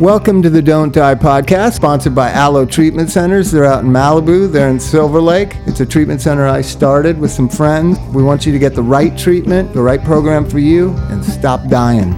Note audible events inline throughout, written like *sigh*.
Welcome to the Don't Die podcast, sponsored by Alo Treatment Centers. They're out in Malibu, they're in Silver Lake. It's a treatment center I started with some friends. We want you to get the right treatment, the right program for you, and stop dying.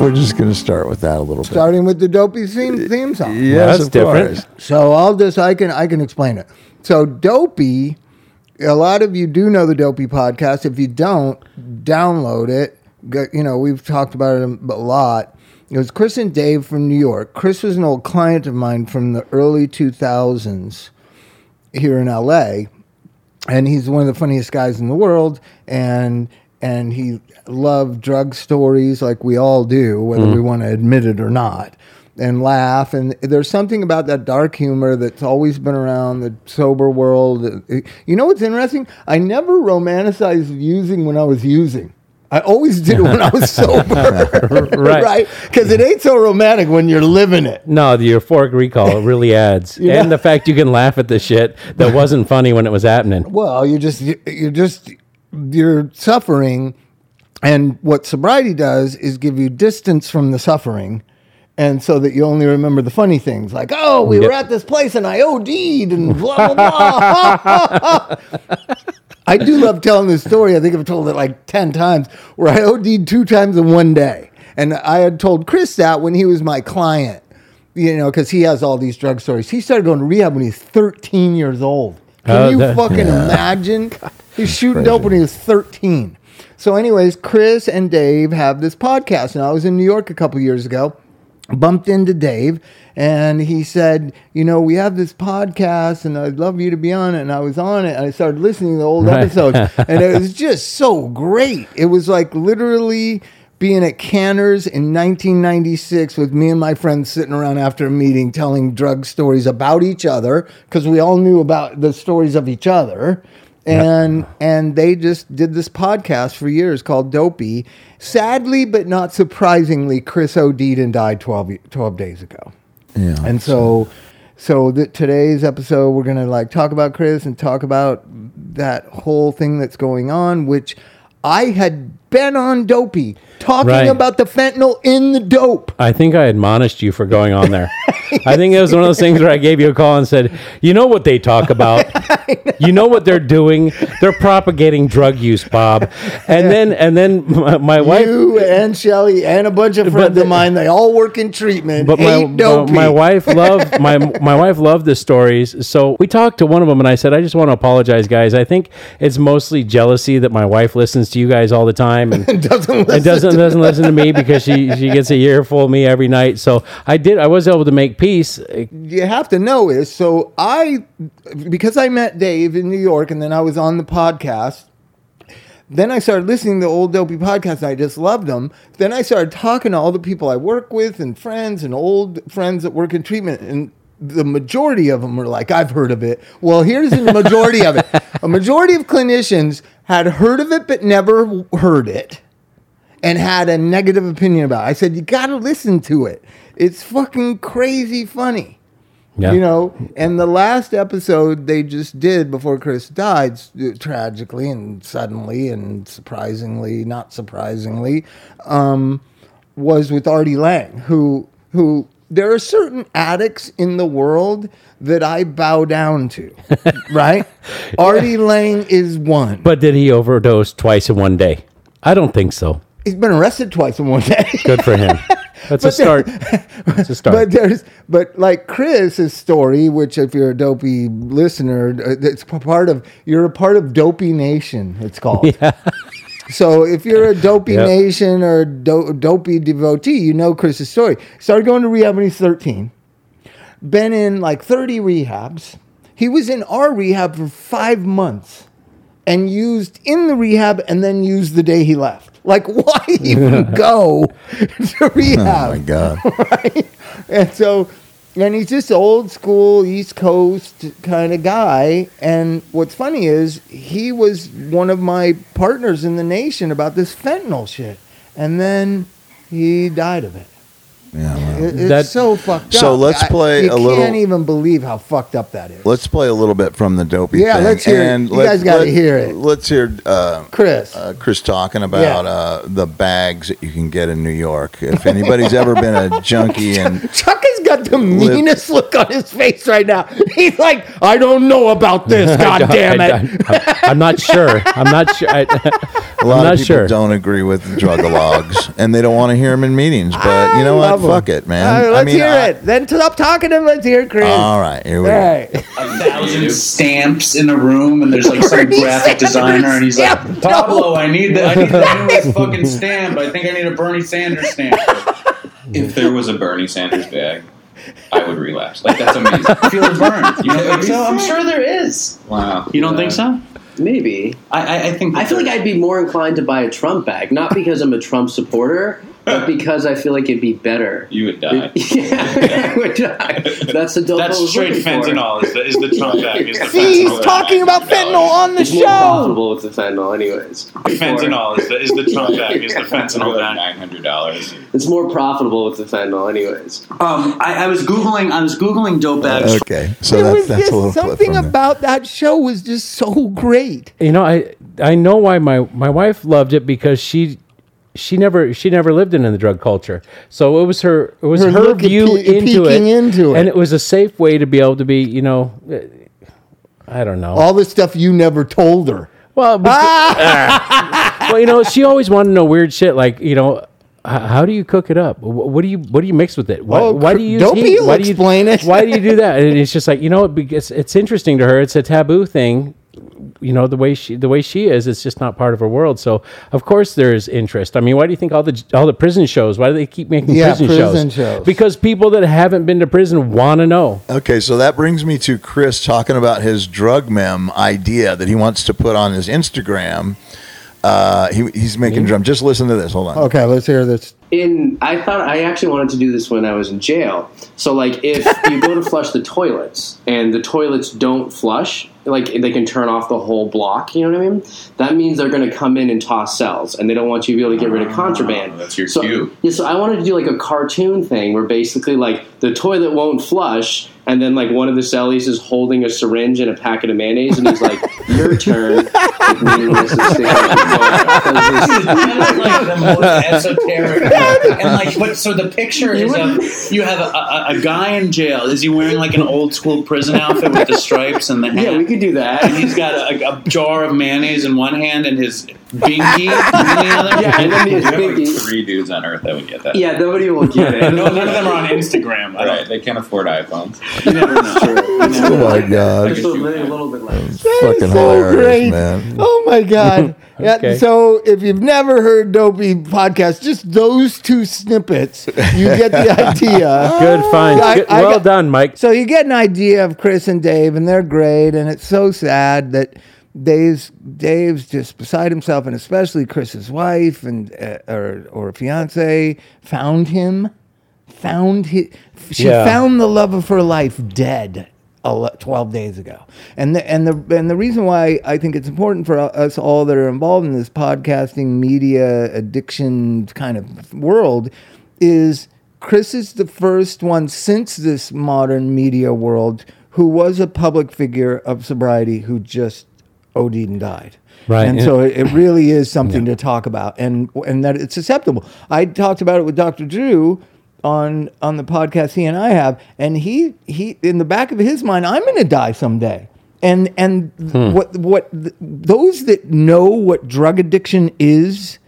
We're just going to start with that a little bit. Starting with the dopey theme, uh, theme song. Yes, that's of different. course. So I'll just I can I can explain it. So Dopey, a lot of you do know the Dopey podcast. If you don't, download it. You know we've talked about it a lot. It was Chris and Dave from New York. Chris was an old client of mine from the early two thousands here in LA, and he's one of the funniest guys in the world. And and he loved drug stories like we all do, whether we mm-hmm. want to admit it or not, and laugh. And there's something about that dark humor that's always been around the sober world. You know what's interesting? I never romanticized using when I was using. I always did it when I was *laughs* sober, Right. *laughs* right? Because it ain't so romantic when you're living it. No, the euphoric recall *laughs* really adds, and the fact you can laugh at the shit that wasn't funny when it was happening. Well, you just you're just you're suffering, and what sobriety does is give you distance from the suffering, and so that you only remember the funny things, like oh, we were at this place and I OD'd and blah blah blah. *laughs* I do love telling this story. I think I've told it like ten times, where I OD'd two times in one day, and I had told Chris that when he was my client. You know, because he has all these drug stories. He started going to rehab when he was 13 years old. Can Oh, you that- fucking imagine? *laughs* He's shooting dope when he was 13. So, anyways, Chris and Dave have this podcast. And I was in New York a couple years ago, bumped into Dave, and he said, You know, we have this podcast, and I'd love you to be on it. And I was on it, and I started listening to the old episodes, *laughs* and it was just so great. It was like literally being at Canter's in 1996 with me and my friends sitting around after a meeting telling drug stories about each other because we all knew about the stories of each other. And and they just did this podcast for years called Dopey. Sadly, but not surprisingly, Chris OD'd and died 12, 12 days ago. Yeah. And so, so that today's episode, we're gonna like talk about Chris and talk about that whole thing that's going on, which I had been on dopey talking Right. about the fentanyl in the dope. I think I admonished you for going on there. I think it was one of those things where I gave you a call and said, "You know what they talk about. *laughs* you know what they're doing. They're propagating drug use, Bob." And then, and then my, my wife. You and Shelly and a bunch of friends the- of mine, they all work in treatment. But my, my dopey. my wife loved my my wife loved the stories. So we talked to one of them, and I said, "I just want to apologize, guys. I think it's mostly jealousy that my wife listens to you guys all the time, and *laughs* doesn't listen and doesn't to- doesn't listen to me because she she gets a earful of me every night. So I did. I was able to make peace. you have to know is so I because I met Dave in New York and then I was on the podcast. Then I started listening to old dopey podcasts. And I just loved them. Then I started talking to all the people I work with and friends and old friends that work in treatment. And the majority of them were like, I've heard of it. Well, here's the majority of it. *laughs* A majority of clinicians had heard of it but never heard it and had a negative opinion about it. I said, You got to listen to it. It's fucking crazy funny. Yeah. You know, and the last episode they just did before Chris died, tragically and suddenly and surprisingly, not surprisingly, um, was with Artie Lange, who who there are certain addicts in the world that I bow down to, *laughs* right? Artie Lange is one. But did he overdose twice in one day? I don't think so. He's been arrested twice in one day. Good for him. *laughs* That's a start. *laughs* That's a start. But there's, but like Chris's story, which if you're a dopey listener, uh, it's part of. You're a part of Dopey Nation. It's called. So if you're a Dopey Yep. Nation or do, Dopey devotee, you know Chris's story. Started going to rehab when he's 13. Been in like 30 rehabs. He was in our rehab for five months and used in the rehab and then used the day he left. Like, *laughs* why even *laughs* go to rehab? Oh my God. *laughs* right? And so, and he's just old school East Coast kind of guy. And what's funny is he was one of my partners in the nation about this fentanyl shit. And then he died of it. Yeah. well. It- it's That- so fucked up. So let's play you a little- can't even believe how fucked up that is. Let's play a little bit from the dopey Yeah, thing. let's hear it. You let, guys got to hear it. Let's hear uh, Chris. uh, Chris talking about Yeah. uh, the bags that you can get in New York. If anybody's ever been a junkie *laughs* and Chuck has got the meanest look on his face right now. *laughs* He's like, I don't know about this. God damn it. I, am not sure. I'm not sure. I, *laughs* a lot I'm not of people sure. don't agree with drugalogs and they don't want to hear them in meetings. But you know what? love 'em. Fuck it, man. All right, let's mean, hear I- it. Then stop talking to him. Let's hear it, Chris. All right, here we All go. right. a thousand stamps in a room, and there's like some *laughs* graphic designer, and he's stamp, like, Pablo, I need the I need the newest fucking stamp. I think I need a Bernie Sanders stamp. If there was a Bernie Sanders bag, I would relapse. Like that's amazing. *laughs* Feel the Bern. You don't think so? I'm sure there is. Wow. You don't think so? Maybe. I I, I think I feel like I'd be more inclined to buy a Trump bag, not because I'm a Trump supporter, but because I feel like it'd be better. You would die. *laughs* yeah, which I- that's the dope that's straight fentanyl. Is the, is the Trump *laughs* bag? Is the See, he's fentanyl? talking about fentanyl on the It's more show. profitable with the fentanyl, anyways. Fentanyl is the, is the Trump bag? Is the *laughs* fentanyl bag? Nine hundred dollars. It's more profitable with the fentanyl, anyways. Um, I, I was googling. I was googling dope bags. Okay, so There that's, was that's just a little clip something from there. about that show was just so great. You know, I I know why my my wife loved it because she she never she never lived in in the drug culture. So it was her it was Her her, view pe- into it, into and it. it was a safe way to be able to be you know. uh, I don't know. All the stuff you never told her. Well, because, *laughs* *laughs* well, you know, she always wanted to know weird shit like you know. How do you cook it up? What do you What do you mix with it? Why, Oh, why do you use heat? Why do you explain it. Why do you do that? And it's just like you know, it, because it's interesting to her. It's a taboo thing. You know the way she the way she is. It's just not part of her world. So of course there's interest. I mean, why do you think all the all the prison shows? Why do they keep making Yeah, prison, prison shows? shows. Because people that haven't been to prison want to know. Okay, so that brings me to Chris talking about his drug mem idea that he wants to put on his Instagram. Uh, he, he's making drum. Just listen to this. Hold on. Okay, let's hear this. in I thought I actually wanted to do this when I was in jail. So like if you go to flush the toilets and the toilets don't flush, like they can turn off the whole block, you know what I mean? That means they're going to come in and toss cells and they don't want you to be able to get rid of ah, contraband. Oh, that's your so, cue. Yeah, so I wanted to do like a cartoon thing where basically like the toilet won't flush and then like one of the cellies is holding a syringe and a packet of mayonnaise and he's like, "Your turn." *laughs* Like, meaning this is sticking out the toilet. That is like the most esoteric. and like, but so the picture is of you have a, a, a guy in jail. Is he wearing like an old school prison outfit with the stripes and the hat? Yeah, we could do that. And he's got a, a jar of mayonnaise in one hand and his binky in the other. Yeah, and then the You have like three dudes on Earth that would get that. Yeah, nobody will get *laughs* it. No, none of them are on Instagram. I Right. They can't afford iPhones. you never know. Never Oh know. my god, Just a little, little bit less. fucking so hilarious, great. man. Oh my god! *laughs* Yeah, Okay. So if you've never heard Dopey podcast, just those two snippets, you get the *laughs* idea. Good find. I- Good- I well got- done, Mike. So you get an idea of Chris and Dave, and they're great. And it's so sad that Dave's Dave's just beside himself, and especially Chris's wife and uh, or or fiance found him, found his, she Yeah. found the love of her life dead. 12 days ago. And the, and the and the reason why I think it's important for us all that are involved in this podcasting media addiction kind of world is Chris is the first one since this modern media world who was a public figure of sobriety who just OD'd and died. Right, And yeah. so it, it really is *laughs* something to talk about and and that it's acceptable. I talked about it with Dr. Drew on on the podcast he and I have and he he in the back of his mind I'm going to die someday. And and Hmm. what what th- those that know what drug addiction is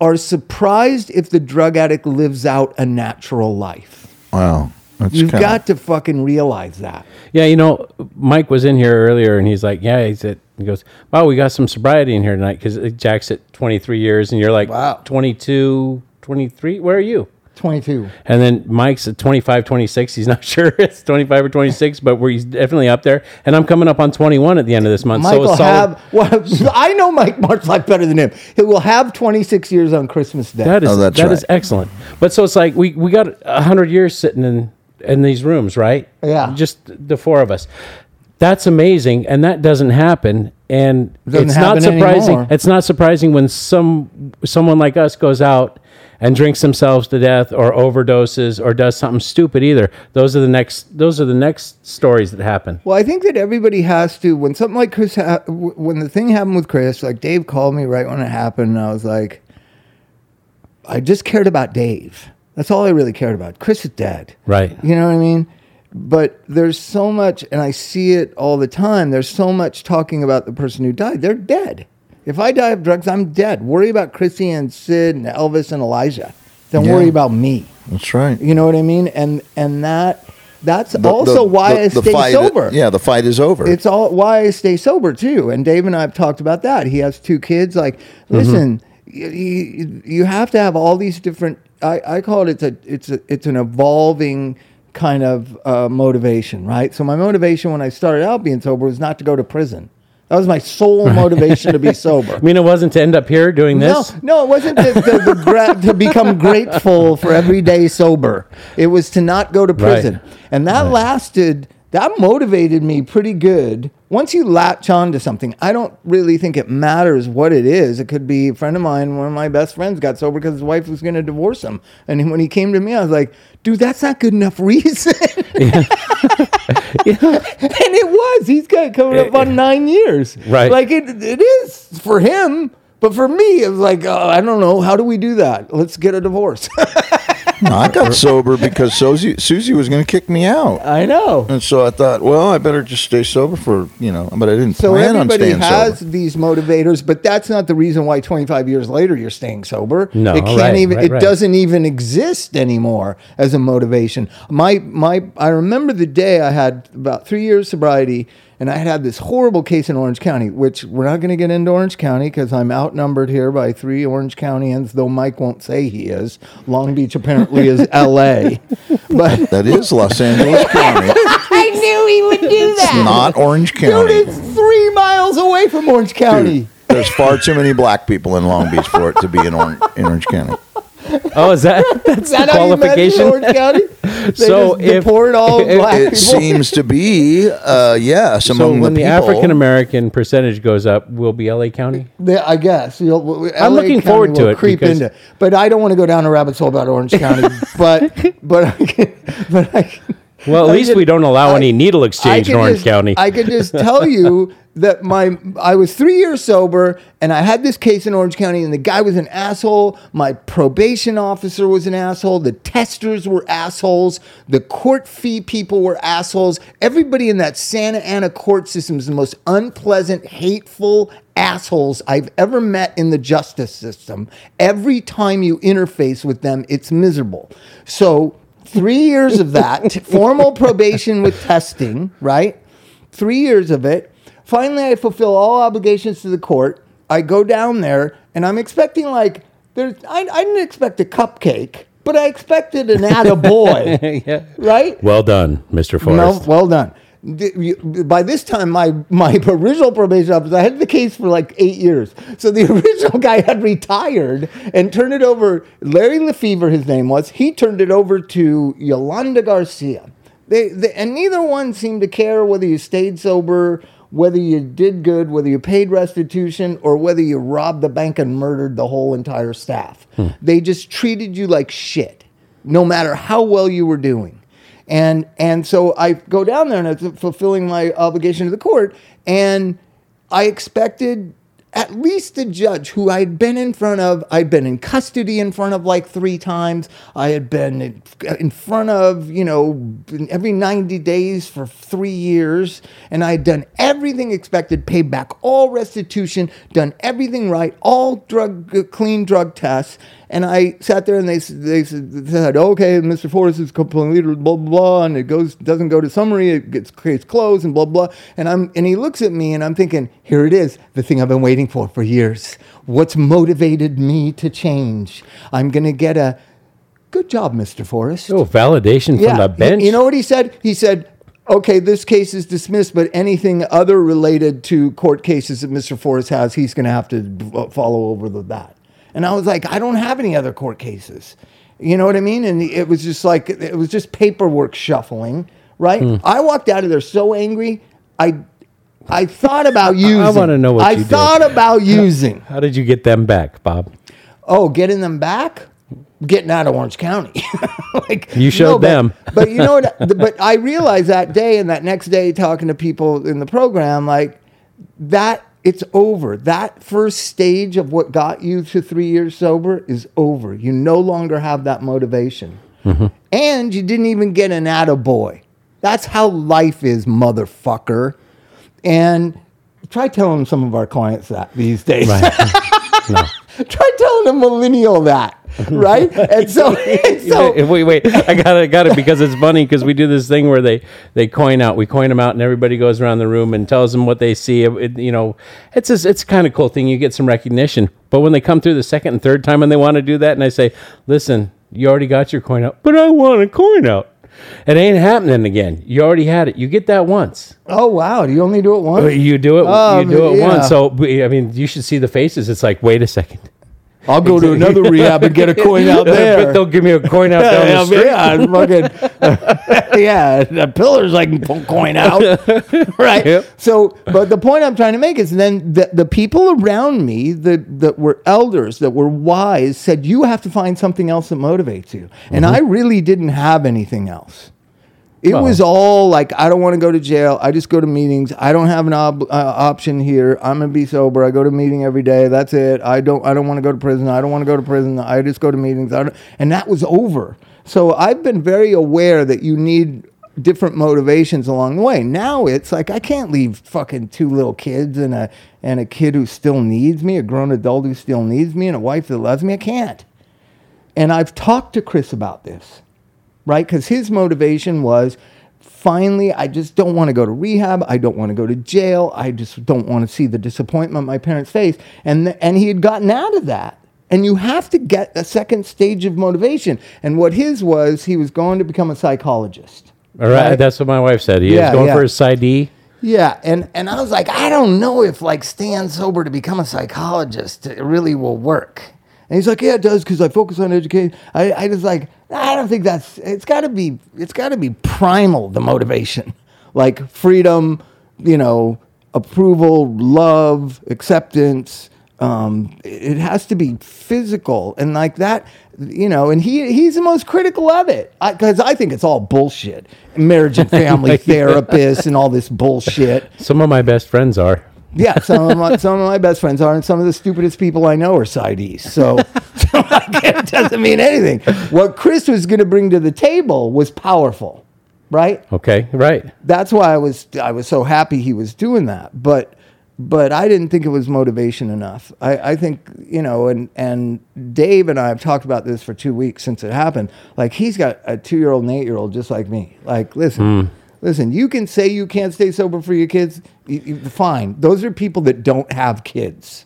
are surprised if the drug addict lives out a natural life. Wow, that's You've kinda- got to fucking realize that. Yeah, you know, Mike was in here earlier, and he's like, "Yeah," he said, "He goes, wow, we got some sobriety in here tonight because uh, Jack's at 23 years, and you're like, Wow. 22, 23. Where are you?" 22. And then Mike's at 25, 26. He's not *laughs* sure it's 25 or 26, but where he's definitely up there. And I'm coming up on 21 at the end of this month. Mike so will solid. have. Well, *laughs* I know Mike Mart's life better than him. He will have 26 years on Christmas Day. That is Oh, that's that is right. excellent. But so it's like we we got a hundred years sitting in in these rooms, right? Yeah. just the four of us. That's amazing, and that doesn't happen. And Doesn't it's not surprising. anymore. It's not surprising when some someone like us goes out and drinks themselves to death or overdoses or does something stupid either. Those are the next. Those are the next stories that happen. Well, I think that everybody has to when something like Chris, ha- when the thing happened with Chris, like Dave called me right when it happened, and I was like, I just cared about Dave. That's all I really cared about. Chris is dead. Right. You know what I mean? But there's so much, and I see it all the time. There's so much talking about the person who died. They're dead. If I die of drugs, I'm dead. Worry about Chrissy and Sid and Elvis and Elijah. Don't Yeah. worry about me. That's right. You know what I mean? And and that that's The- also the- why the- I stay fight- sober. Yeah, the fight is over. It's all why I stay sober too. And Dave and I have talked about that. He has two kids. Like, mm-hmm. listen, you, you, you have to have all these different. I, I call it it's a it's a it's an evolving kind of uh, motivation, right? So my motivation when I started out being sober was not to go to prison. That was my sole motivation to be *laughs* sober. I mean, it wasn't to end up here doing this. No, no, it wasn't to, to, to, gra- to become *laughs* grateful for every day sober. It was to not go to prison. And that lasted, that motivated me pretty good. Once you latch on to something, I don't really think it matters what it is. It could be a friend of mine, one of my best friends got sober because his wife was going to divorce him. And when he came to me, I was like, dude, that's not good enough reason. *laughs* *laughs* and it was. He's got coming up eh, on eh. nine years. Right. Like it, it is for him. But for me, it was like, oh, I don't know. How do we do that? Let's get a divorce. No, I got *laughs* sober because Susie, Susie was going to kick me out. I know. And so I thought, well, I better just stay sober for, you know, but I didn't So plan on everybody staying has sober. these motivators, but that's not the reason why 25 years later you're staying sober. No, it can't right, even. right, it right. doesn't even exist anymore as a motivation. My my. I remember the day I had about three years sobriety, and I had this horrible case in Orange County, which we're not going to get into Orange County because I'm outnumbered here by three Orange Countyans, though Mike won't say he is. Long Beach apparently is *laughs* L.A., but. That is Los Angeles *laughs* County. I knew he would do that. It's not Orange Dude, County. it's three miles away from Orange County. Dude, there's far too many black people in Long Beach for it to be in Orange, in Orange County. *laughs* Oh, is that *laughs* that's Is that the how you measure qualification? Orange County? *laughs* They So just if- deport all if- black It people. seems to be, uh, yes, So among when the the. African American percentage goes up, will be LA County. Yeah, I guess. You'll, I'm looking County forward to it Creep into, but I don't want to go down a rabbit hole about Orange County. but but I can, but I can, Well, at least can- we don't allow I- any needle exchange in Orange just- County. I can just tell you *laughs* that my I was three years sober, and I had this case in Orange County, and the guy was an asshole. My probation officer was an asshole. The testers were assholes. The court fee people were assholes. Everybody in that Santa Ana court system is the most unpleasant, hateful assholes I've ever met in the justice system. Every time you interface with them, it's miserable. So. Three years of that, *laughs* formal probation with testing, right? three years of it. Finally, I fulfill all obligations to the court. I go down there, and I'm expecting like there's. I, I didn't expect a cupcake, but I expected an *laughs* attaboy, yeah. right? Well done, Mr. No, Forrest. well done. By this time, my my *laughs* original probation officer, I had the case for like eight years. So the *laughs* original guy had retired and turned it over. Larry Lefevre, his name was. He turned it over to Yolanda Garcia. They, they and neither one seemed to care whether you stayed sober, whether you did good, whether you paid restitution, or whether you robbed the bank and murdered the whole entire staff. Hmm. They just treated you like shit, no matter how well you were doing. And and so I go down there and I'm fulfilling my obligation to the court, and I expected at least the judge who I'd been in front of. I'd been in custody in front of like three times. I had been in, front of you know every ninety days for three years, and I had done everything expected, paid back all restitution, done everything right, all drug uh, clean drug tests. And I sat there and they, they said, okay, Mr. Forrest is completely blah, blah, blah, and it goes, doesn't go to summary, it gets closed and blah, blah. And I'm, and he looks at me and I'm thinking, here it is, the thing I've been waiting for for years. What's motivated me to change? I'm going to get a, good job, Mr. Forrest. Oh, validation from the bench. You know what he said? He said, okay, this case is dismissed, but anything other related to court cases that Mr. Forrest has, he's going to have to follow over with that. And I was like, I don't have any other court cases. You know what I mean? And it was just like, it was just paperwork shuffling, right? Hmm. I walked out of there so angry. I, I thought about using. I wanna know what I you did. thought about using. How did you get them back, Bob? Oh, getting them back? getting out of Orange County. *laughs* like You showed but- them. *laughs* but you know what? *laughs* but I realized that day and that next day talking to people in the program, like that it's over. That first stage of what got you to three years sober is over. You no longer have that motivation. Mm-hmm. And you didn't even get an attaboy. That's how life is, motherfucker. And try telling some of our clients that these days. *laughs* no. try telling a millennial that, right? And so, *laughs* and so wait, wait. I got it, got it because it's funny because we do this thing where they they coin out, we coin them out, and everybody goes around the room and tells them what they see. It, it- you know, it's a, it's kind of cool thing. You get some recognition, but when they come through the second and third time and they want to do that, and I say, listen, you already got your coin out, but I want a coin out. It ain't happening again. You already had it. You get that once. oh wow, do you only do it once? You do it. Um, you do it yeah. once. So I mean, you should see the faces. It's like, wait a second. I'll go to another rehab and get a coin out *laughs* there. But they'll give me a coin out down the *laughs* yeah, street. yeah, fucking, *laughs* yeah, the pillars I can pull coin out, right? Yep. So, but the point I'm trying to make is then the, the people around me that, that were elders, that were wise, said, you have to find something else that motivates you. And mm-hmm. I really didn't have anything else. It Well- was all like, I don't want to go to jail. I just go to meetings. I don't have an ob- uh, option here. I'm gonna be sober. I go to meeting every day. That's it. I don't. I don't want to go to prison. I don't want to go to prison. I just go to meetings. I don't, and that was over. So I've been very aware that you need different motivations along the way. Now it's like I can't leave fucking two little kids and a and a kid who still needs me, a grown adult who still needs me, and a wife that loves me. I can't. And I've talked to Chris about this right? Because his motivation was finally, I just don't want to go to rehab. I don't want to go to jail. I just don't want to see the disappointment my parents face. And, th- and he had gotten out of that. And you have to get a second stage of motivation. And what his was, he was going to become a psychologist. All right, that's what my wife said. He Yeah, was going yeah. for his PsyD. Yeah, and and I was like, I don't know if like staying sober to become a psychologist it really will work. And he's like, Yeah, it does because I focus on education. I I just like I don't think that's it's got to be it's got to be primal the motivation, like freedom, you know, approval, love, acceptance. Um, it has to be physical and like that, you know. And he he's the most critical of it because I, think it's all bullshit. Marriage and *laughs* family therapists and all this bullshit. Some of my best friends are. Yeah, some of my some of my best friends are, and some of the stupidest people I know are PsyDs. So, *laughs* so it doesn't mean anything. What Chris was going to bring to the table was powerful, right? Okay, right. That's why I was I was so happy he was doing that. But but I didn't think it was motivation enough. I, I think you know, and and Dave and I have talked about this for two weeks since it happened. Like he's got a two year old and eight year old just like me. Like listen. Hmm. Listen, you can say you can't stay sober for your kids. Fine. Those are people that don't have kids.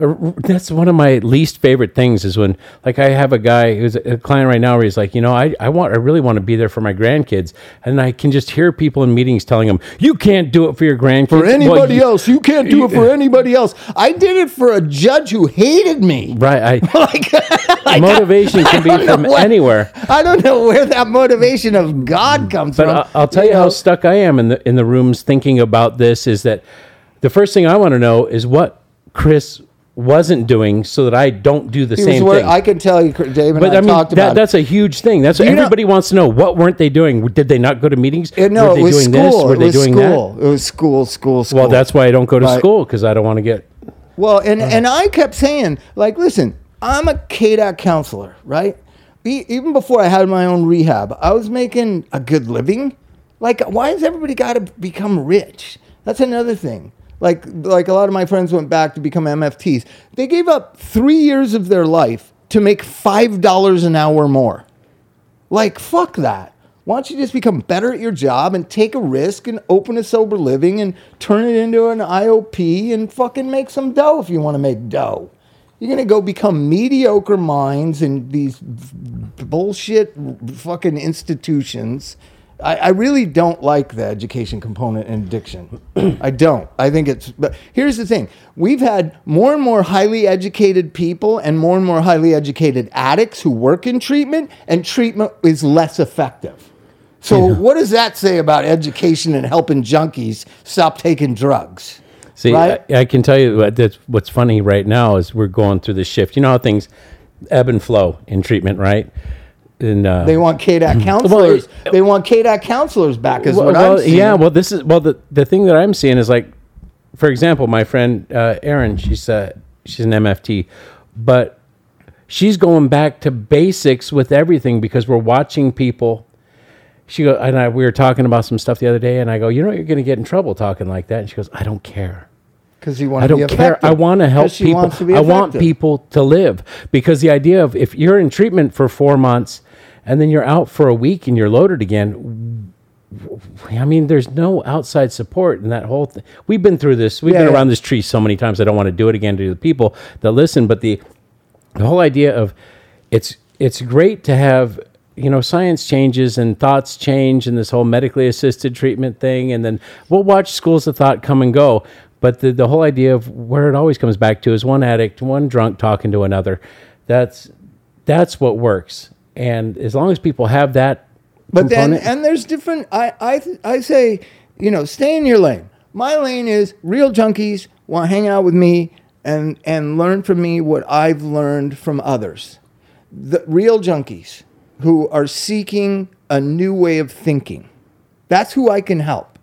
Uh, That's one of my least favorite things is when, like, I have a guy who's a client right now where he's like, you know, I, I want, I really want to be there for my grandkids, and I can just hear people in meetings telling them, you can't do it for your grandkids. For Well, anybody you- else, you can't do it for *laughs* anybody else. I did it for a judge who hated me. Right. I, *laughs* Like, *laughs* like, motivation can be I don't know from what- anywhere. I don't know where that motivation of God comes But from. I'll, I'll tell you, how know. stuck I am in the in the rooms thinking about this is that the first thing I want to know is what Chris wasn't doing so that I don't do the He same thing. I can tell you, Dave and but I, I mean, talked that, about that's a huge thing. That's what You know- everybody wants to know. What weren't they doing? Did they not go to meetings? it. No, Were it they was doing school. Were it they was doing school. that? It was school, school, school. Well, that's why I don't go to Right. school because I don't want to get. Well, and, uh. and I kept saying, like, listen, I'm a KDAC counselor, right? Even before I had my own rehab, I was making a good living. Like, why has everybody got to become rich? That's another thing. Like, like a lot of my friends went back to become MFTs. They gave up three years of their life to make five dollars an hour more. Like, fuck that. Why don't you just become better at your job and take a risk and open a sober living and turn it into an IOP and fucking make some dough if you want to make dough? You're to go become mediocre minds in these bullshit fucking institutions. I, I really don't like the education component in addiction. *clears throat* I don't. I think it's. But here's the thing: we've had more and more highly educated people and more and more highly educated addicts who work in treatment, and treatment is less effective. So, what does that say about education and helping junkies stop taking drugs? See, Right? I, I can tell you what, that's what's funny right now is we're going through the shift. You know how things ebb and flow in treatment, right? And uh, They want KDAC *clears throat* counselors. they want KDAC counselors back, is well, what well, I'm seeing. yeah. Well, this is well the the thing that I'm seeing is like, for example, my friend uh, Erin. She's uh, she's an MFT, but she's going back to basics with everything because we're watching people. She go and I, we were talking about some stuff the other day, and I go, you know, you're going to get in trouble talking like that. And she goes, I don't care. because you want I don't care. I want to help people. I want people to live because the idea of if you're in treatment for four months and then you're out for a week and you're loaded again. I mean, there's no outside support in that whole thing. We've been through this. We've Yeah, been yeah. around this tree so many times. I don't want to do it again to the people that listen. But the the whole idea of it's it's great to have you know science changes and thoughts change and this whole medically assisted treatment thing and then we'll watch schools of thought come and go but the, the whole idea of where it always comes back to is one addict one drunk talking to another that's that's what works and as long as people have that But then, and there's different. I I I say, you know, stay in your lane. My lane is real junkies want to hang out with me and and learn from me what I've learned from others. The real junkies who are seeking a new way of thinking. That's who I can help.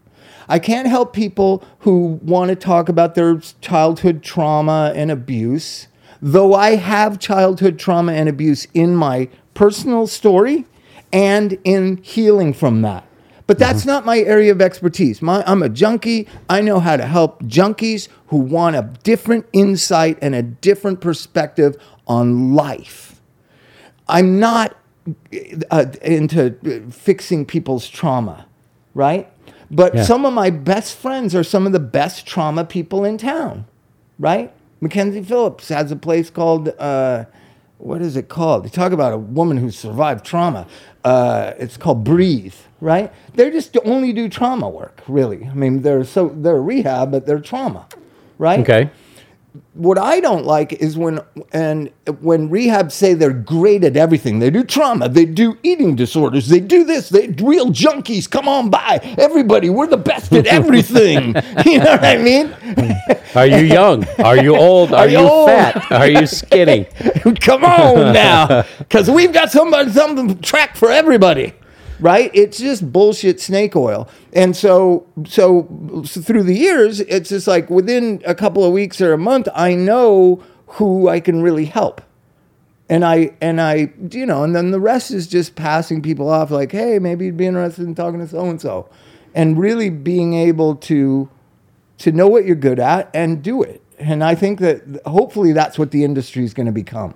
I can't help people who want to talk about their childhood trauma and abuse, though I have childhood trauma and abuse in my personal story and in healing from that. But that's not my area of expertise. My, I'm a junkie. I know how to help junkies who want a different insight and a different perspective on life. I'm not uh, into fixing people's trauma, right? But Yeah. some of my best friends are some of the best trauma people in town, right? Mackenzie Phillips has a place called, uh, what is it called? They talk about a woman who survived trauma. Uh, it's called Breathe, right? They just only do trauma work, really. I mean, they're so they're rehab, but they're trauma, right? okay what I don't like is when and when rehab say they're great at everything. They do trauma, they do eating disorders, they do this. They real junkies. Come on by, everybody. We're the best at everything. *laughs* *laughs* you know what I mean? are you young are you old are, Are *laughs* you old? fat are you skinny Come on now, because we've got somebody something track for everybody. Right? It's just bullshit snake oil. And so, so, through the years, it's just like within a couple of weeks or a month, I know who I can really help. and I and I you know, and then the rest is just passing people off like, hey, maybe you'd be interested in talking to so and so, and really being able to to know what you're good at and do it. And I think that hopefully that's what the industry is going to become,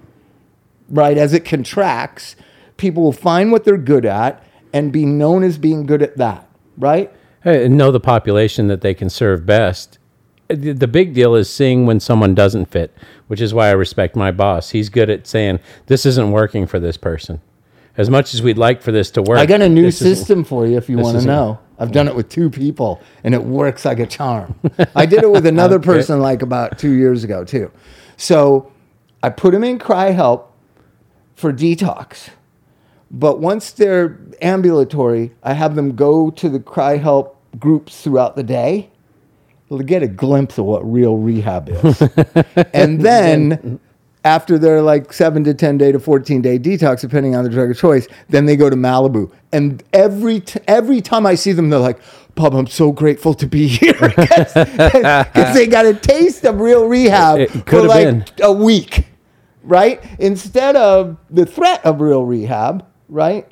right? As it contracts, people will find what they're good at and be known as being good at that, right? Hey, and know the population that they can serve best. The big deal is seeing when someone doesn't fit, which is why I respect my boss. He's good at saying this isn't working for this person. As much as we'd like for this to work, I got a new system for you if you want to know. I've done it with two people and it works like a charm. I did it with *laughs* another Okay. person like about two years ago too. So I put them in CRI-Help for detox. But once they're ambulatory, I have them go to the CRI-Help groups throughout the day to get a glimpse of what real rehab is. *laughs* and then after their like seven to 10 day to 14 day detox, depending on the drug of choice, then they go to Malibu. And every, t- every time I see them, they're like, Pub, I'm so grateful to be *laughs* here because they got a taste of real rehab It for like been. a week, right? Instead of the threat of real rehab, right?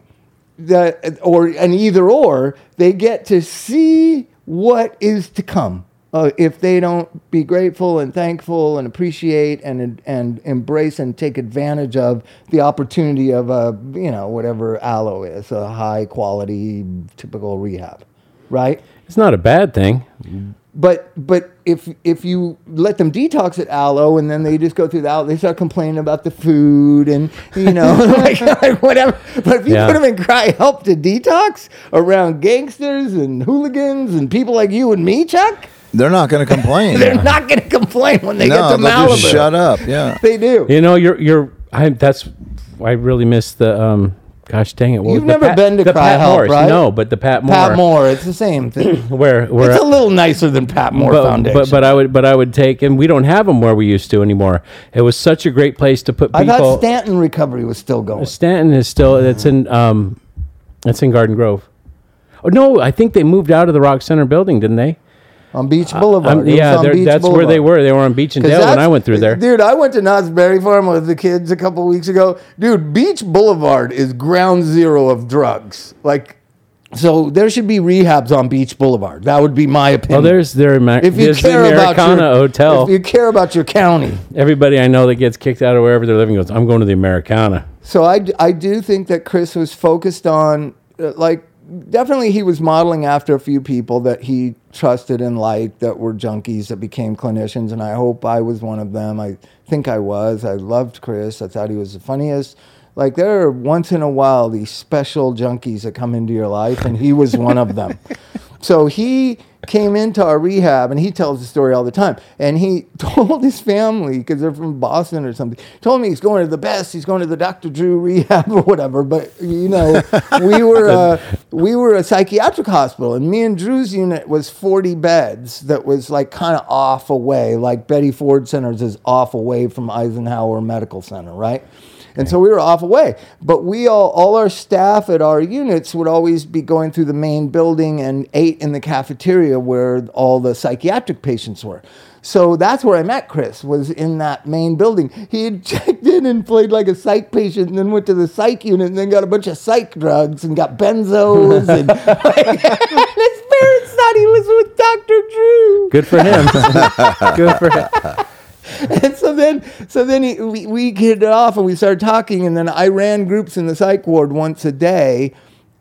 The, or an either or, they get to see what is to come. Uh, if they don't be grateful and thankful and appreciate and and embrace and take advantage of the opportunity of a you know whatever Alo is a high quality typical rehab, right? It's not a bad thing. But but if if you let them detox at Alo and then they just go through the Alo, they start complaining about the food and you know *laughs* like, *laughs* like whatever. But if you Yeah. put them in CRI-Help to detox around gangsters and hooligans and people like you and me, Chuck, They're not going to complain. they're not going to complain when they no, get to they'll Malibu. just shut up. Yeah. They do. You know, you're you're. I that's I really miss the um, gosh dang it! what You've never been to the Cry Pat Help, Morris. right? No, but the Pat Moore. Pat Moore, it's the same thing. *laughs* Where where it's a little nicer than Pat Moore but, Foundation. but but I would but I would take and we don't have them where we used to anymore. It was such a great place to put I people. thought Stanton Recovery was still going. Stanton is still it's in um, it's in Garden Grove. Oh no, I think they moved out of the Rock Center building, didn't they? On Beach Boulevard. Um, yeah, Beach that's where they were. They were on Beach and Dale when I went through there. Dude, I went to Knott's Berry Farm with the kids a couple weeks ago. Dude, Beach Boulevard is ground zero of drugs. Like, so there should be rehabs on Beach Boulevard. That would be my opinion. Oh, opinion. there's their if you there's care the about Americana your, Hotel. if you care about your county. Everybody I know that gets kicked out of wherever they're living goes, I'm going to the Americana. So I, I do think that Chris was focused on, uh, like, definitely he was modeling after a few people that he trusted and liked that were junkies that became clinicians. And I hope I was one of them. I think I was. I loved Chris. I thought he was the funniest. Like, there are once in a while these special junkies that come into your life, and he was one of them. *laughs* So he came into our rehab, and he tells the story all the time. And he *laughs* told his family, because they're from Boston or something, told me he's going to the best. He's going to the Dr. Drew *laughs* rehab or whatever. But you know, we *laughs* were uh, we were a psychiatric hospital, and me and Drew's unit was 40 beds. That was like kind of off away, like Betty Ford Centers is off away from Eisenhower Medical Center, right? And so we were off away. But we all, all our staff at our units would always be going through the main building and ate in the cafeteria where all the psychiatric patients were. So that's where I met Chris, was in that main building. He had *laughs* checked in and played like a psych patient and then went to the psych unit and then got a bunch of psych drugs and got benzos. And, *laughs* *laughs* his parents thought he was with Dr. Drew. Good for him. Good for him. *laughs* and so then so then he, we, we get it off and we started talking and then i ran groups in the psych ward once a day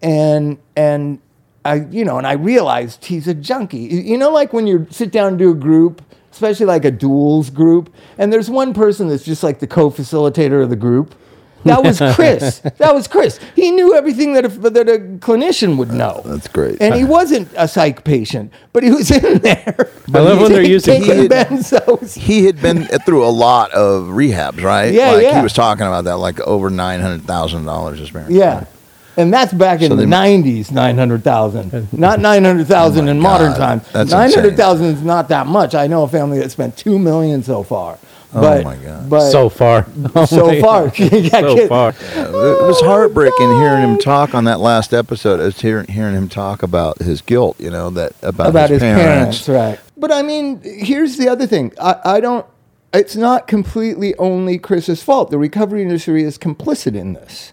and and i you know and i realized he's a junkie. You- know like when you sit down and do a group especially like a duels group and there's one person that's just like the co-facilitator of the group that was *laughs* chris that was chris he knew everything that a, that a clinician would know That's great. and he wasn't a psych patient but he was in there I love when they're using- He had- benzos he had been through a lot of rehabs, right? Yeah, like yeah. He was talking about that, like over nine hundred thousand dollars. His parents. Yeah. And that's back in the 90s, 900,000. *laughs* Not 900,000 in modern times. that's 900,000 is not that much. I know a family that spent 2 million so far. Oh but, my God. But So far. Oh *laughs* so *laughs* *laughs* far. Yeah, So far. It was heartbreaking hearing him talk on that last episode. I was hearing, hearing him talk about his guilt, you know, that about, about his, his parents. right? But I mean, here's the other thing. I, I don't. It's not completely only Chris's fault. The recovery industry is complicit in this,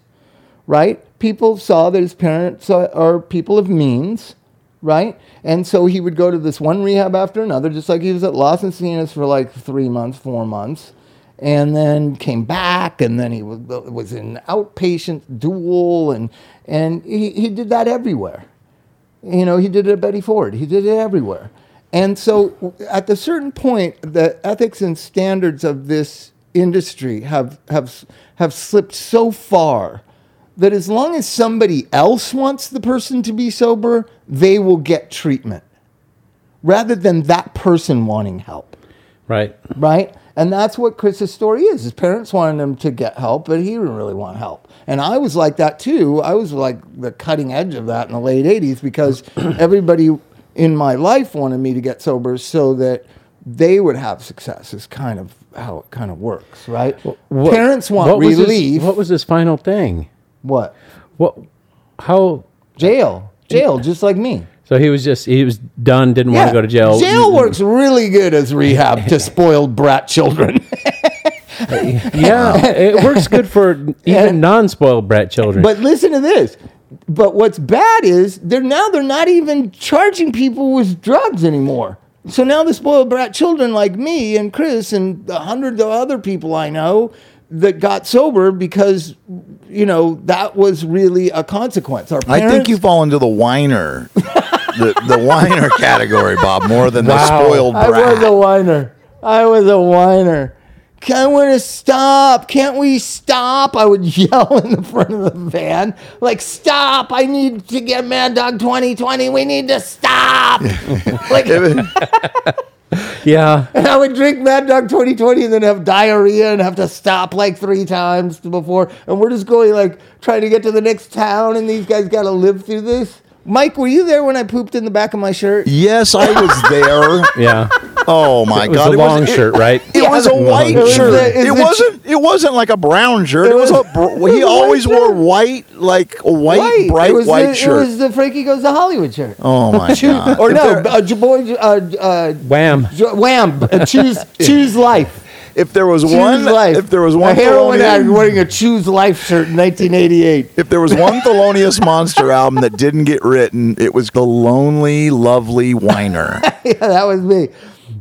right? People saw that his parents are, are people of means, right? And so he would go to this one rehab after another, just like he was at Los Encinas for like three months, four months, and then came back, and then he was, was in outpatient dual, and and he, he did that everywhere. You know, he did it at Betty Ford. He did it everywhere. And so at a certain point, the ethics and standards of this industry have, have, have slipped so far that as long as somebody else wants the person to be sober, they will get treatment rather than that person wanting help Right. right? And that's what Chris's story is. His parents wanted him to get help, but he didn't really want help. And I was like that too. I was like the cutting edge of that in the late 80s because *clears throat* everybody in my life wanted me to get sober so that they would have success, is kind of how it kind of works, right? What- Parents want what was his- relief. what was his final thing? What? What? How? Jail. Jail, just like me. So he was just he was done. Didn't want to go to jail. Jail works really good as rehab to spoiled brat children. *laughs* Yeah, it works good for even non-spoiled brat children. But listen to this. But what's bad is they're now they're not even charging people with drugs anymore. So now the spoiled brat children like me and Chris and the hundred other people I know that got sober because you know that was really a consequence. Our I think you fall into the whiner, the, the whiner category, Bob, more than the Wow. spoiled I was a whiner. I was a whiner. I want to stop. Can't we stop? I would *laughs* yell in the front of the van, like, stop. I need to get Mad Dog 2020. We need to stop. *laughs* like, *laughs* Yeah. *laughs* And I would drink Mad Dog 2020 and then have diarrhea and have to stop like three times before. And we're just going like trying to get to the next town, and these guys got to live through this. Mike, were you there when I pooped in the back of my shirt? Yes, I was *laughs* there. Yeah. Oh my God. It was god! a long it- shirt, right? It was a white It was shirt. it wasn't. It wasn't like a brown shirt. It It was, was- a. Br- *laughs* it was he a white always wore white, like a white, Right. bright it was white the, shirt. It was the Frankie Goes to Hollywood shirt. oh my *laughs* god! or no, uh, boy, uh, uh, Wham. Wham! Uh, choose, choose life. If there was Choose one, life. if there was a one heroin addict wearing a Choose Life shirt in 1988. if there was one *laughs* Thelonious Monster album that didn't get written, it was the Lonely, Lovely Whiner. *laughs* yeah, that was me.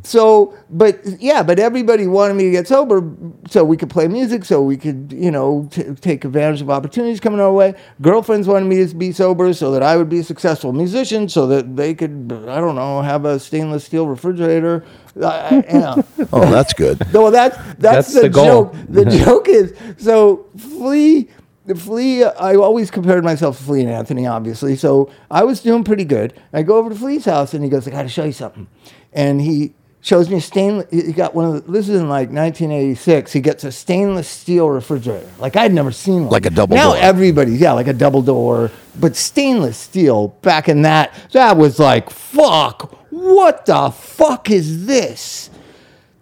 So, but yeah, but everybody wanted me to get sober so we could play music, so we could, you know, t- take advantage of opportunities coming our way. Girlfriends wanted me to be sober so that I would be a successful musician, so that they could, I don't know, have a stainless steel refrigerator. Uh, you know. *laughs* oh, that's good. No, that's that's, That's the, the goal. joke. The *laughs* joke is so Flea. The Flea, I always compared myself to Flea and Anthony, obviously. So I was doing pretty good. I go over to Flea's house and he goes, "I got to show you something," and he shows me a stainless. He got one of the, this is in like 1986. He gets a stainless steel refrigerator, like I'd never seen one. Like a double Now door. everybody's yeah, like a double door, but stainless steel. Back in that, that was like fuck. What the fuck is this?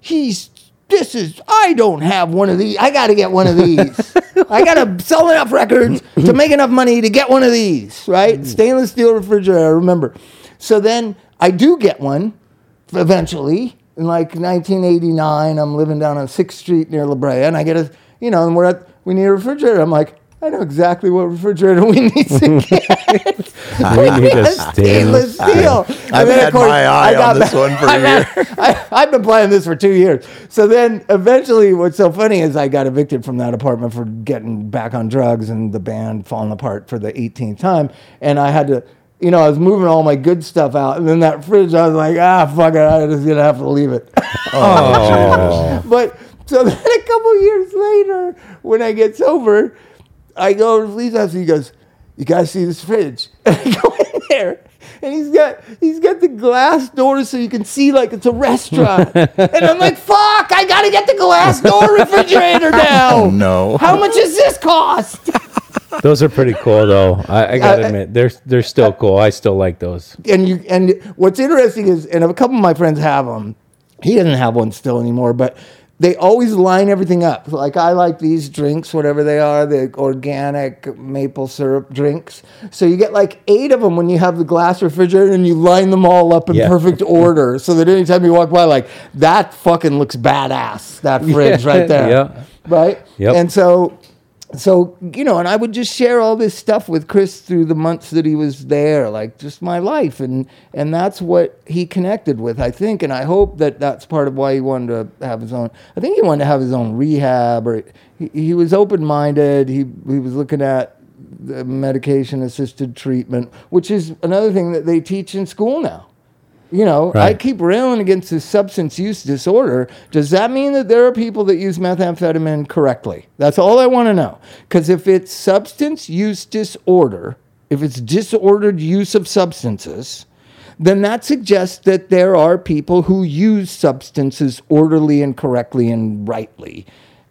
he's this is I don't have one of these. I got to get one of these. *laughs* I got to sell enough records to make enough money to get one of these, right? Mm. Stainless steel refrigerator, remember. So then I do get one eventually in like 1989. I'm living down on 6th Street near La Brea and I get a, you know, and we're at, we need a refrigerator. I'm like, I know exactly what refrigerator we need to get. *laughs* We need a *laughs* stainless steel. I've had course, my eye I got on this back- one for a year. *laughs* I, I've been playing this for two years. So then eventually, what's so funny is I got evicted from that apartment for getting back on drugs and the band falling apart for the 18th time. And I had to, you know, I was moving all my good stuff out. And then that fridge, I was like, ah, fuck it. I'm just to have to leave it. *laughs* Oh. *laughs* But so *laughs* then a couple years later, when I get sober, I go to Flea's house and he goes, "You guys see this fridge?" And I go in there, and he's got he's got the glass doors so you can see like it's a restaurant. and I'm like, "Fuck! I gotta get the glass door refrigerator now." Oh, no. How much does this cost? Those are pretty cool, though. I, I gotta Uh, admit, they're they're still cool. I still like those. and you and what's interesting is and a couple of my friends have them he doesn't have one still anymore but they always line everything up like i like these drinks whatever they are the organic maple syrup drinks so you get like eight of them when you have the glass refrigerator and you line them all up in Yeah. perfect *laughs* order so that anytime you walk by like that fucking looks badass that *laughs* fridge right there Yeah. right Yep. and so so you know and i would just share all this stuff with chris through the months that he was there like just my life. And and that's what he connected with i think. And i hope that that's part of why he wanted to have his own i think he wanted to have his own rehab or he, he was open-minded. He, he was looking at the medication assisted treatment which is another thing that they teach in school now you know, I keep railing against the substance use disorder. Does that mean that there are people that use methamphetamine correctly? That's all I want to know. Because if it's substance use disorder, if it's disordered use of substances, then that suggests that there are people who use substances orderly and correctly and rightly.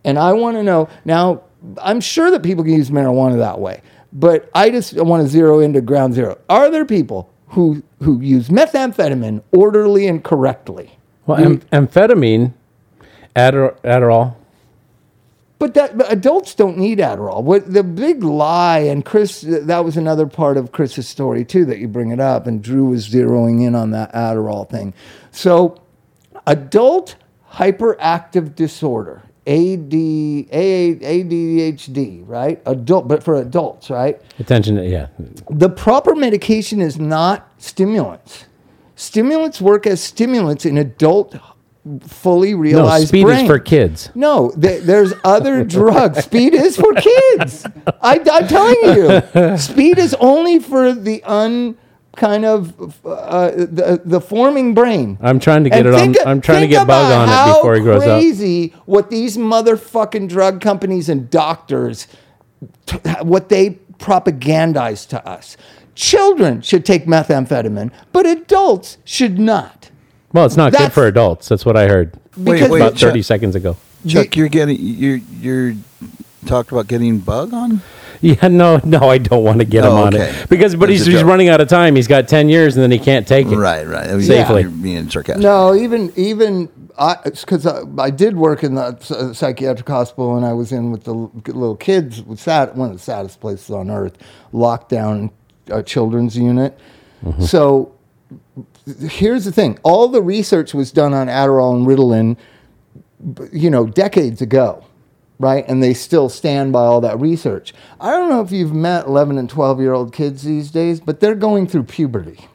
And I want to know now, I'm sure that people can use marijuana that way, but I just want to zero into ground zero. Are there people who, who use methamphetamine orderly and correctly? Well, am- amphetamine, Adder- Adderall. But that but adults don't need Adderall. What the big lie, and Chris, that was another part of Chris's story too that you bring it up, and Drew was zeroing in on that Adderall thing. So, adult hyperactive disorder, AD, ADHD, right? Adult, but for adults, right? Attention, yeah. the proper medication is not stimulants. Stimulants work as stimulants in adult, fully realized No, speed brain. is for kids. No, th- there's other *laughs* drugs. Speed is for kids. I, I'm telling you, speed is only for the un kind of uh, the, the forming brain. I'm trying to get And it on. think- I'm trying to get Bug on it before he grows up. Crazy what these motherfucking drug companies and doctors, t- what they propagandize to us. Children should take methamphetamine, but adults should not. Well, it's not good for adults. That's what I heard Because wait, about Chuck- 30 seconds ago. Chuck, you're getting you're you're talked about getting bug on. Yeah, no, no, I don't want to get him Oh, on okay. it because, but That's he's, a he's joke. running out of time. He's got 10 years and then he can't take it. Right, right. Oh, Safely. You're being sarcastic. No, even even I because I, I did work in the s- psychiatric hospital and I was in with the l- little kids. With sad, one of the saddest places on earth, lockdown uh, children's unit. So here's the thing: all the research was done on Adderall and Ritalin, b- you know, decades ago, right? And they still stand by all that research. I don't know if you've met 11 and 12 year old kids these days, but they're going through puberty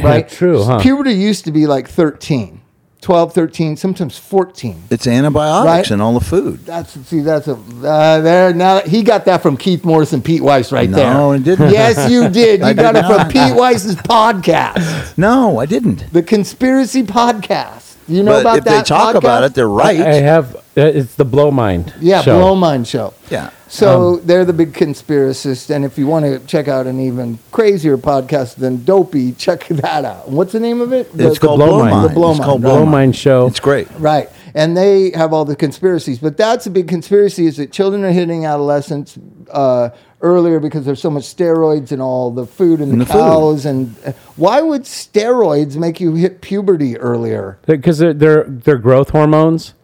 right? True, huh? Puberty used to be like 13, 12, 13, sometimes 14. It's antibiotics Right. in all the food. That's see, that's a uh, there now. He got that from Keith Morris and Pete Weiss right there. No, it didn't. Yes, you *laughs* did. You I got did it from. Pete Weiss's podcast, No, I didn't. the Conspiracy Podcast. You know but about if that? they talk podcast? about it, they're right. I have, uh, it's the Blow Mind. Yeah, show. Blow Mind Show. yeah. So they're the big conspiracists, and if you want to check out an even crazier podcast than Dopey, check *laughs* that out. What's the name of it? The- It's called Blow Blow Mind. Mind. The Blow It's Mind, called. Blow Blow Mind. Mind show. It's great. Right. And they have all the conspiracies. But that's a big conspiracy is that children are hitting adolescents uh, earlier because there's so much steroids and all the food and, And the, the food. cows. And uh, why would steroids make you hit puberty earlier? because they're, they're they're growth hormones.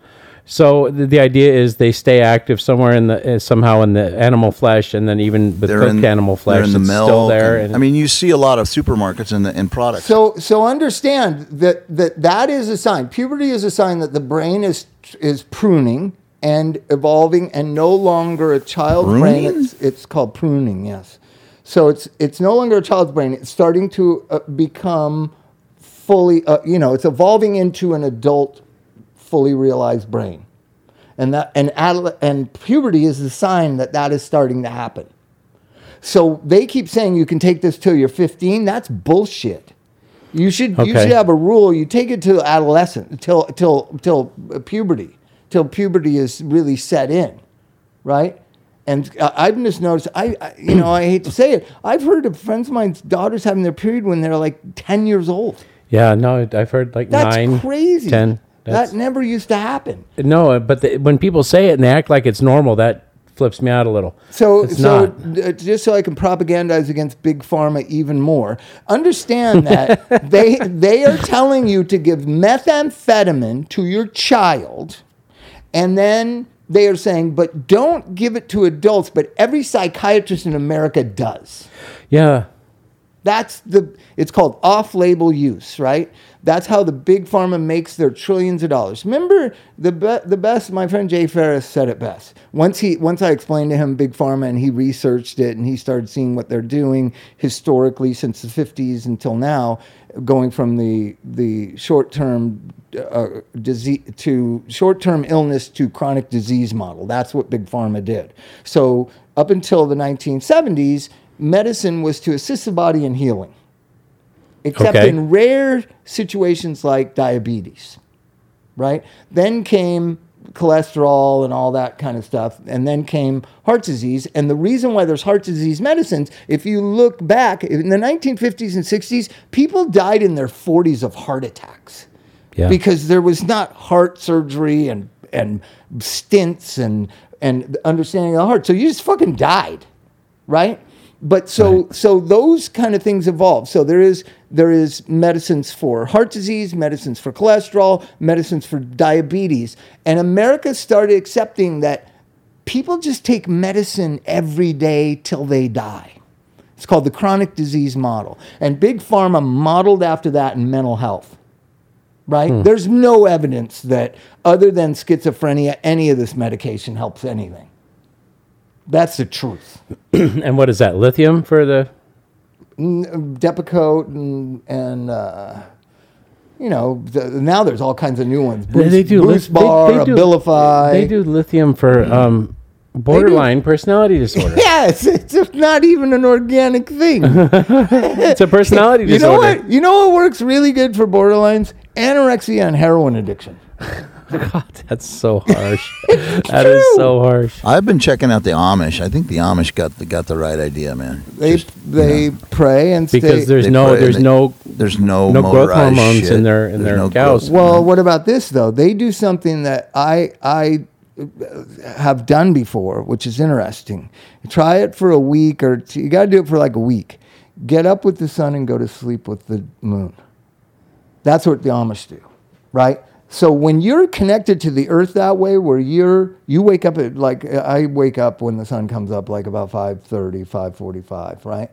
So the, the idea is they stay active somewhere in the uh, somehow in the animal flesh, and then even with They're cooked in, animal flesh, they're in the it's milk. still there. and- And, I mean, you see a lot of supermarkets and the in products. So, so understand that, that that is a sign. Puberty is a sign that the brain is is pruning and evolving, and no longer a child's brain. It's, it's called pruning. Yes. So it's it's no longer a child's brain. It's starting to uh, become fully. Uh, you know, it's evolving into an adult, fully realized brain, and that and adole- and puberty is the sign that that is starting to happen. So they keep saying you can take this till you're 15. That's bullshit. You should you should have a rule. You take it to adolescent till till till puberty, till puberty is really set in, right? And uh, I've just noticed. I, I you know I hate to say it. I've heard of friends of mine's daughters having their period when they're like 10 years old. yeah, no, I've heard like That's nine, crazy. ten. That's, That never used to happen. no, but the, when people say it and they act like it's normal, that flips me out a little. So, It's so not. uh, just so I can propagandize against big pharma even more, understand that *laughs* they they are telling you to give methamphetamine to your child, and then they are saying, but don't give it to adults. But every psychiatrist in America does. Yeah, That's the. It's called off-label use, right? That's how the big pharma makes their trillions of dollars. Remember the be, the best. My friend Jay Ferris said it best. Once he once I explained to him big pharma and he researched it and he started seeing what they're doing historically since the 50s until now, going from the the short term uh, disease to short term illness to chronic disease model. That's what big pharma did. So up until the 1970s, medicine was to assist the body in healing except Okay. in rare situations like diabetes, right? Then came cholesterol and all that kind of stuff, and then came heart disease. And the reason why there's heart disease medicines, if you look back in the 1950s and 60s, people died in their 40s of heart attacks yeah. because there was not heart surgery and and stents and and understanding of the heart. So you just fucking died, right? But so so those kind of things evolve. So there is there is medicines for heart disease, medicines for cholesterol, medicines for diabetes, and America started accepting that people just take medicine every day till they die. It's called the chronic disease model. And Big Pharma modeled after that in mental health right? Hmm. There's no evidence that, other than schizophrenia, any of this medication helps anything. That's the truth. *clears throat* and what is that? Lithium for the? Depakote and, and uh, you know, the, now there's all kinds of new ones. They- they do lit- they- Bar, they do- Abilify. They do lithium for um, borderline personality disorder. Yes, it's not even an organic thing. *laughs* It's a personality *laughs* you know what? You know what works really good for borderlines? Anorexia and heroin addiction. *laughs* *laughs* God, that's so harsh. *laughs* That is so harsh. I've been checking out the Amish. I think the Amish got the got the right idea, man. They Just, you they know, pray and stay. Because there's They no pray, there's they- no there's no no growth motorized hormones in their- in There's their no cows. growth- Well, what about this though? They do something that I I uh, have done before, which is interesting. Try it for a week or two. You got to do it for like a week. Get up with the sun and go to sleep with the moon. That's what the Amish do, right? So when you're connected to the earth that way, where you're you wake up at like I wake up when the sun comes up like about 5:30, 5:45, right?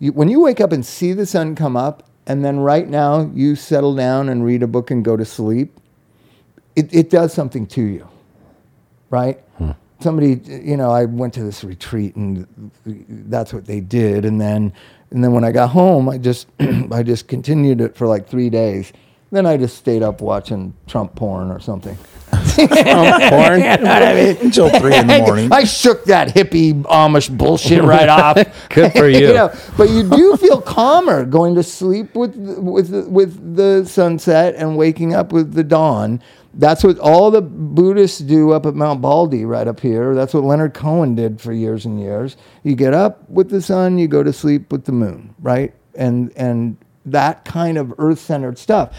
You, when you wake up and see the sun come up, and then right now you settle down and read a book and go to sleep, it, it does something to you, right? Hmm. Somebody, you know, I went to this retreat and that's what they did, and then and then when I got home, I just *clears throat* I just continued it for like three days. Then I just stayed up watching Trump porn or something. Trump *laughs* porn. until three in the *laughs* morning. I shook that hippie Amish bullshit right off. *laughs* Good for you. know, but you do feel calmer going to sleep with with with the sunset and waking up with the dawn. That's what all the Buddhists do up at Mount Baldy, right up here. That's what Leonard Cohen did for years and years. You get up with the sun, you go to sleep with the moon, right? And and that kind of earth-centered stuff.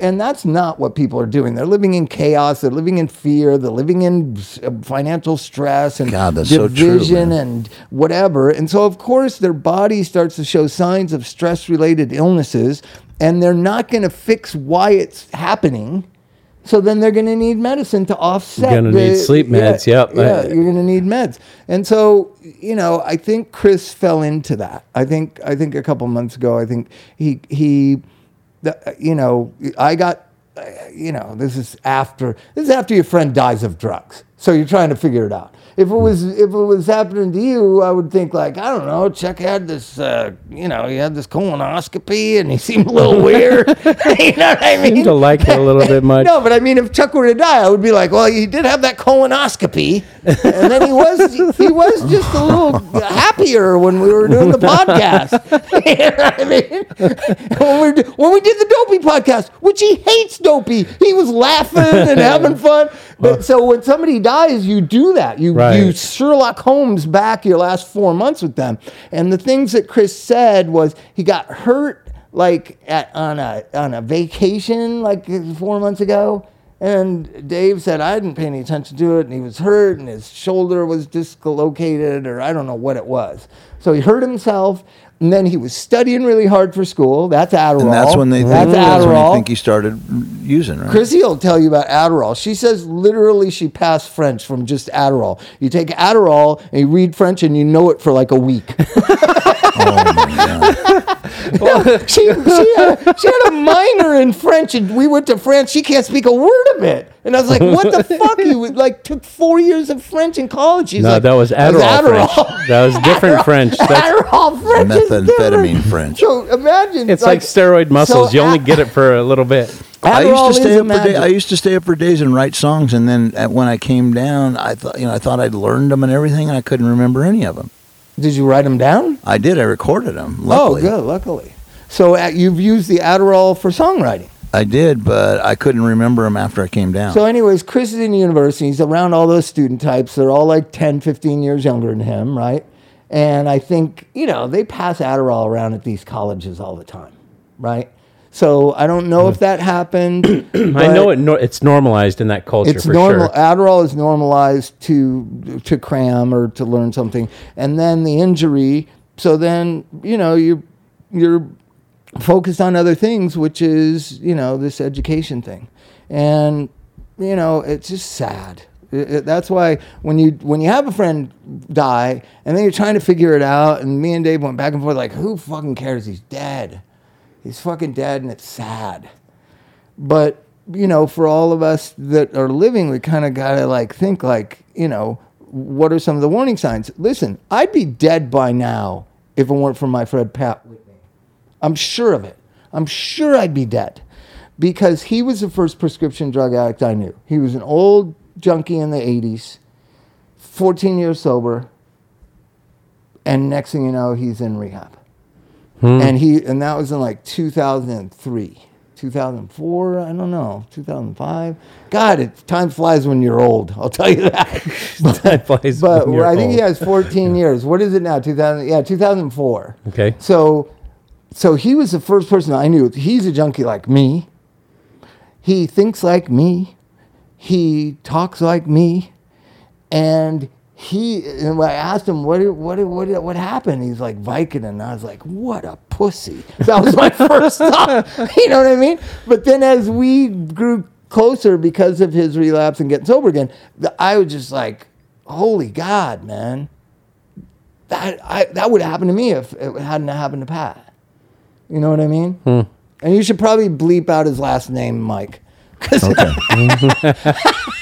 And that's not what people are doing. They're living in chaos. They're living in fear. They're living in uh, financial stress and God, that's so true, division and whatever. And so, of course, their body starts to show signs of stress related illnesses, and they're not going to fix why it's happening. So then they're going to need medicine to offset. You're gonna need sleep meds, yep. Yeah, you're going to need meds. And so, you know, I think Chris fell into that. I think I think a couple months ago, I think he he, the, you know, I got, you know, this is after this is after your friend dies of drugs. So you're trying to figure it out. If it was if it was happening to you, I would think like I don't know. Chuck had this, uh, you know, he had this colonoscopy and he *laughs* seemed a little *laughs* weird. *laughs* you know what I mean? Seem to like it a little bit much. No, but I mean, if Chuck were to die, I would be like, well, he did have that colonoscopy, and then he was he was just a little happier when we were doing the podcast. you know what I mean? When we when we did the Dopey podcast, which he hates Dopey, he was laughing and having fun. But uh. so when somebody dies, you do that. You Right. you Sherlock Holmes back your last four months with them. And the things that Chris said was he got hurt like at on a on a vacation like four months ago. And Dave said I didn't pay any attention to it, and he was hurt, and his shoulder was dislocated, or I don't know what it was. So he hurt himself, and then he was studying really hard for school. That's Adderall. and that's when they think, that's that's when Adderall. they think he started using, right? Chrissy will tell you about Adderall. She says literally she passed French from just Adderall. You take Adderall and you read French and you know it for like a week. *laughs* oh my God. *laughs* she, she, had, she had a minor in French and we went to France. She can't speak a word of it. And I was like, what the *laughs* fuck? You like took four years of French in college. She's No, like, that was "That's Adderall French. That was different French. That's- Adderall French Methamphetamine different. French. So imagine. It's like, steroid muscles. you only get it for a little bit. I used to stay is up for day. I used to stay up for days and write songs, and then at, when I came down, I thought you know I thought I'd learned them and everything, and I couldn't remember any of them. Did you write them down? I did. I recorded them. Luckily. Oh, good. Luckily. So uh, you've used the Adderall for songwriting. I did, but I couldn't remember them after I came down. So, anyways, Chris is in university. He's around all those student types. They're all like 10, 15 years younger than him, right? And I think, you know, they pass Adderall around at these colleges all the time, right? So I don't know if that happened. *clears throat* I know it. It's normalized in that culture It's for normal. sure. Adderall is normalized to to cram or to learn something, and then the injury. So then you know you you're focused on other things, which is you know this education thing, and you know it's just sad. It- it- that's why when you when you have a friend die and then you're trying to figure it out, and me and Dave went back and forth like, who fucking cares? He's dead. He's fucking dead, and it's sad. But you know for all of us that are living we kind of got to like think like you know what are some of the warning signs? Listen i'd be dead by now if it weren't for my friend pat whitney i'm sure of it. I'm sure i'd be dead. Because he was the first prescription drug addict i knew. He was an old junkie in the 80s 14 years sober and next thing you know he's in rehab Hmm. and he and that was in like 2003 2004. I don't know, 2005. God, it, time flies when you're old. I'll tell you that. *laughs* But when you're I think he has 14 years. What is it now? 2000? Yeah, 2004. Okay. So, so he was the first person I knew. He's a junkie like me. He thinks like me. He talks like me, and he. And I asked him what what what what happened, he's like Vicodin. And I was like, what a pussy. That was my *laughs* first thought. *laughs* You know what I mean? But then as we grew closer because of his relapse and getting sober again, I was just like, holy God, man. That I, that would happen to me if it hadn't happened to Pat. You know what I mean? Hmm. And you should probably bleep out his last name, Mike. *laughs*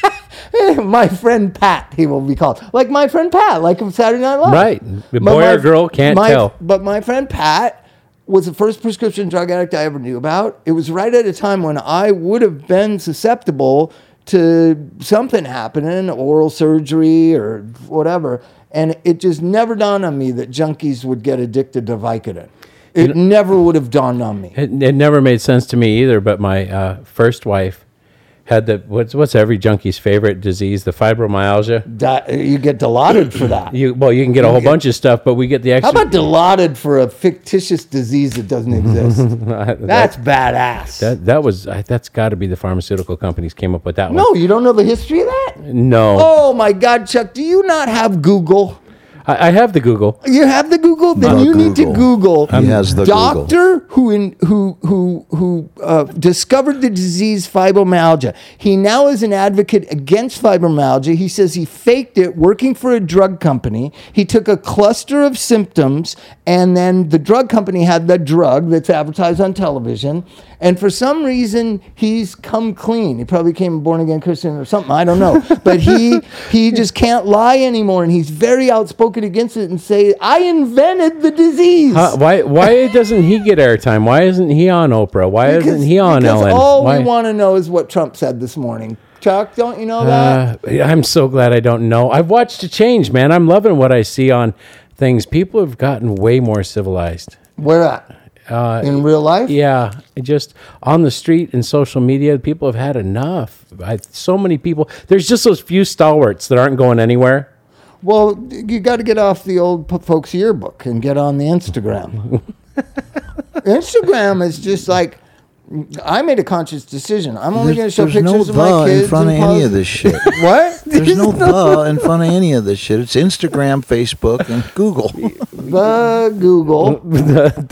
'Cause- my friend Pat, he will be called. Like my friend Pat, like from Saturday Night Live. Right. The boy my- or girl can't my- tell. But my friend Pat was the first prescription drug addict I ever knew about. It was right at a time when I would have been susceptible to something happening, oral surgery or whatever. And it just never dawned on me that junkies would get addicted to Vicodin. It never would have dawned on me. It, it never made sense to me either. But my uh, first wife had the what's what's every junkie's favorite disease, the fibromyalgia. That, you get dilaudid for that. You well, you can get a whole bunch of stuff, but we get the extra. How about dilaudid for a fictitious disease that doesn't exist? *laughs* That's badass. that that was that's got to be the pharmaceutical companies came up with that one. no, you don't know the history of that? no, Oh my God, Chuck, do you not have Google? I, I have the Google. You have the Google? Then Not you need to Google. Google He has the doctor who in, who who who uh, discovered the disease fibromyalgia. He now is an advocate against fibromyalgia. He says he faked it working for a drug company. He took a cluster of symptoms and then the drug company had the drug that's advertised on television. And for some reason, he's come clean. He probably became a born again Christian or something. I don't know. *laughs* But he he just can't lie anymore, and he's very outspoken against it and say, "I invented the disease." Uh, why why *laughs* doesn't he get airtime? Why isn't he on Oprah? Why isn't he on because Ellen? All Why- we want to know is what Trump said this morning. Chuck, don't you know that? Uh, I'm so glad I don't know. I've watched a change, man. I'm loving what I see on things. People have gotten way more civilized. Where at? In real life? uh, Yeah, just on the street and social media, people have had enough. I, so many people. There's just those few stalwarts that aren't going anywhere. Well, you got to get off the old folks yearbook and get on the Instagram. *laughs* Instagram is just like I made a conscious decision. I'm only going to show pictures no of my kids in front of and any of this shit. *laughs* What? There's no *laughs* the in front of any of this shit. It's Instagram, Facebook, and Google. *laughs* the Google.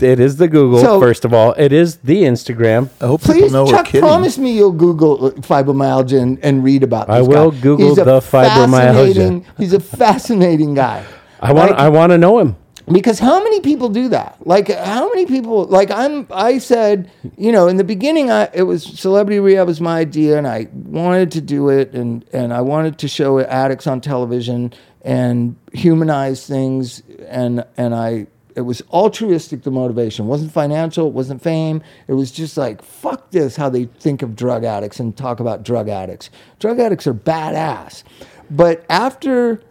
it is the Google, So- first of all. It is the Instagram. I hope people Please, know we're Chuck, kidding. promise me you'll Google fibromyalgia and, and read about this I will guy. Google He's a the fibromyalgia. fascinating- He's a fascinating guy. I want. Like- I want to know him. Because how many people do that? Like how many people like i'm i said you know in the beginning i it was celebrity rehab was my idea and i wanted to do it and and i wanted to show addicts on television and humanize things and and i it was altruistic the motivation. It wasn't financial it wasn't fame. It was just like fuck this how they think of drug addicts and talk about drug addicts. Drug addicts are badass. But after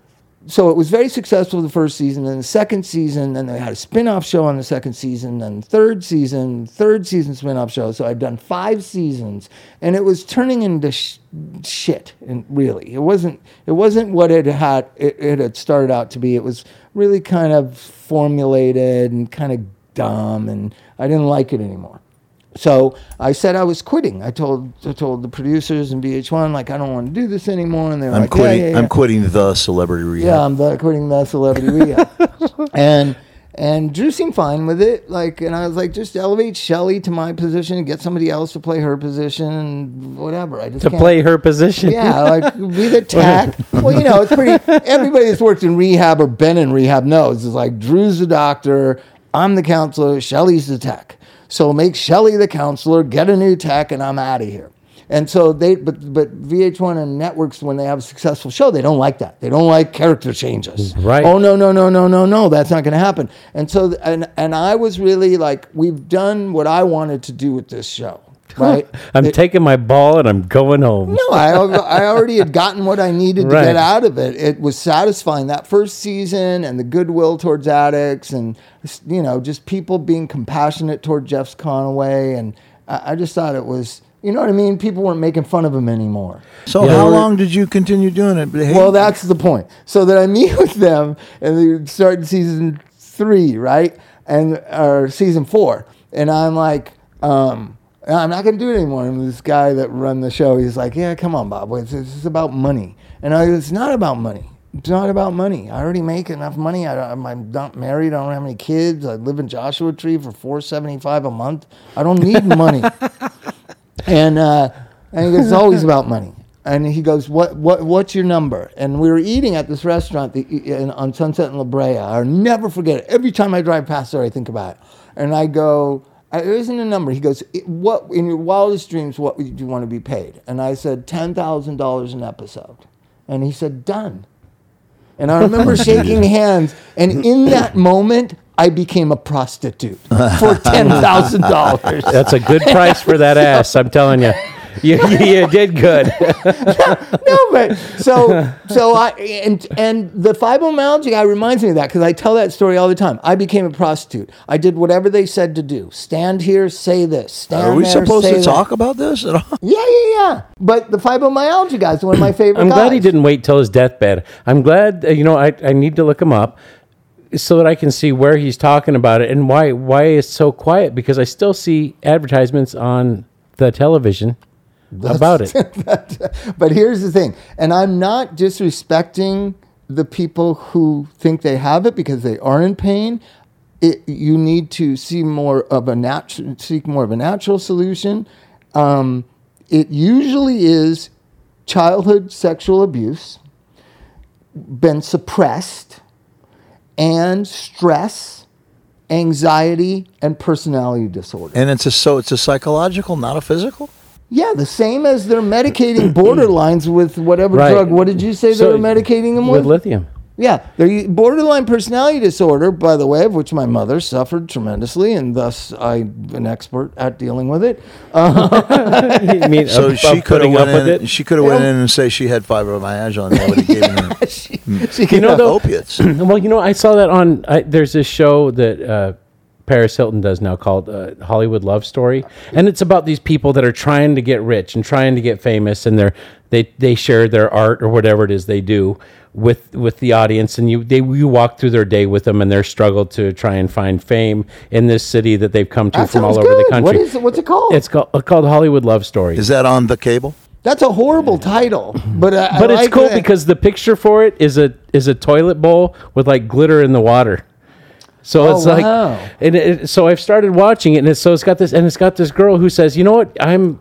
so it was very successful the first season then the second season then they had a spin-off show on the second season then third season third season spin-off show. So i'd done five seasons and it was turning into sh- shit and really. It wasn't it wasn't what it had it, it had started out to be. It was really kind of formulated and kind of dumb and i didn't like it anymore so I said I was quitting. I told I told the producers and VH1 like I don't want to do this anymore, and they're I'm like, quitting. Yeah, yeah, yeah. I'm quitting the celebrity rehab. Yeah, I'm the, quitting the celebrity rehab. *laughs* and and Drew seemed fine with it. Like, and I was like, just elevate Shelly to my position and get somebody else to play her position and whatever. I just To can't- play her position. Yeah, like be the *laughs* tech. well, you know, it's pretty. Everybody that's worked in rehab or been in rehab knows. It's like Drew's the doctor, I'm the counselor, Shelly's the tech. So make Shelly the counselor, get a new tech, and I'm out of here. And so they, but but VH1 and networks when they have a successful show, they don't like that. They don't like character changes. Right. Oh no no no no no no, that's not going to happen. And so and and I was really like, we've done what I wanted to do with this show. *laughs* Right. I'm It- taking my ball and I'm going home. no, I, I already had gotten what I needed to Right. get out of it. It was satisfying that first season and the goodwill towards addicts and you know just people being compassionate toward Jeff's Conaway and I, I just thought it was, you know what I mean? People weren't making fun of him anymore. So Yeah. how long did you continue doing it? Well, that's the point. So that I meet with them and they start season three, right? And or season four, and I'm like, um, I'm not gonna do it anymore. And this guy that run the show, he's like, Yeah, come on, Bob. It's, it's about money. And I, it's not about money. It's not about money. I already make enough money. I, I'm not married. I don't have any kids. I live in Joshua Tree for four seventy five a month. I don't need *laughs* money. And uh, and it's always about money. And he goes, what what what's your number? And we were eating at this restaurant the, in, on Sunset and La Brea. I'll never forget it. Every time I drive past there, I think about it. And I go, "Uh, there isn't a number. He goes, what in your wildest dreams, what would you want to be paid? And I said, ten thousand dollars an episode. And he said, done. And I remember *laughs* shaking hands, and in that moment, I became a prostitute for *laughs* ten thousand dollars. That's a good price for that ass. I'm telling you. *laughs* You, you did good. *laughs* no, but so so I and and the fibromyalgia guy reminds me of that because I tell that story all the time. I became a prostitute. I did whatever they said to do. Stand here, say this. Stand Are we there, supposed say to that. talk about this at all? Yeah, yeah, yeah. But the fibromyalgia guy is one of my favorite. I'm glad he didn't wait till his deathbed. I'm glad, uh, you know, I, I need to look him up so that I can see where he's talking about it and why why it's so quiet because I still see advertisements on the television about it. *laughs* But here's the thing, and I'm not disrespecting the people who think they have it because they are in pain. It, you need to see more of a natural, seek more of a natural solution. Um, it usually is childhood sexual abuse, been suppressed, and stress, anxiety, and personality disorder. And it's a so it's a psychological, not a physical. Yeah, the same as they're medicating borderlines with whatever Right. drug. What did you say So- they were medicating them with? With lithium. yeah, they're borderline personality disorder, by the way, of which my mother suffered tremendously, and thus I'm an expert at dealing with it. *laughs* You mean So of- she could have went in. it? She could have went in and say she had fibromyalgia, and they would have given her *laughs* she, You know, though, opiates. *clears throat* well, you know, I saw that on. I, there's this show that uh, Paris Hilton does now called uh, Hollywood Love Story, and it's about these people that are trying to get rich and trying to get famous, and they're they they share their art or whatever it is they do with with the audience, and you they you walk through their day with them and their struggle to try and find fame in this city that they've come to that from all sounds over the country. What is it? What's it called? It's called called Hollywood Love Story. Is that on the cable? That's a horrible title, but uh, I but it's like cool that- because the picture for it is a is a toilet bowl with like glitter in the water. So Oh, it's like, and it, so I've started watching it, and it's, so it's got this, and it's got this girl who says, you know what, I'm,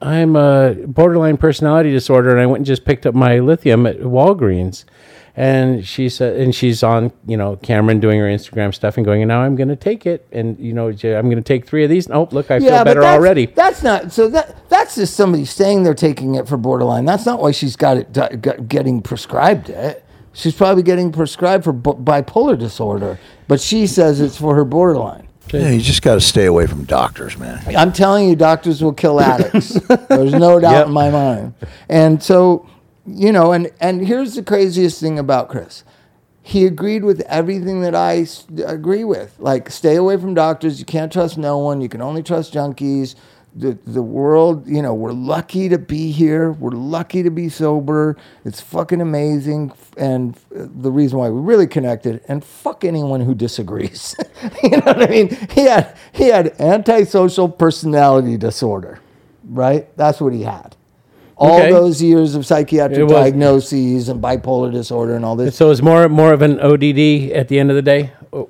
I'm a borderline personality disorder, and I went and just picked up my lithium at Walgreens, and she said, and she's on, you know, Cameron doing her Instagram stuff and going, and now I'm going to take it, and you know, I'm going to take three of these. Oh, look, I feel better that's, already. That's not so. That that's just somebody saying they're taking it for borderline. That's not why she's got it got- getting prescribed it. She's probably getting prescribed for b- bipolar disorder, but she says it's for her borderline. Yeah, you just got to stay away from doctors, man. I'm telling you, doctors will kill addicts. *laughs* There's no doubt Yep. in my mind. And so, you know, and and here's the craziest thing about Chris. He agreed with everything that I agree with. Like, stay away from doctors. You can't trust no one. You can only trust junkies. The, the world, you know, we're lucky to be here. We're lucky to be sober. It's fucking amazing. And the reason why we really connected, and fuck anyone who disagrees. *laughs* you know what I mean? He had, he had antisocial personality disorder, right? That's what he had. All Okay. those years of psychiatric was- diagnoses and bipolar disorder and all this. So it's more more of an ODD at the end of the day. Oh,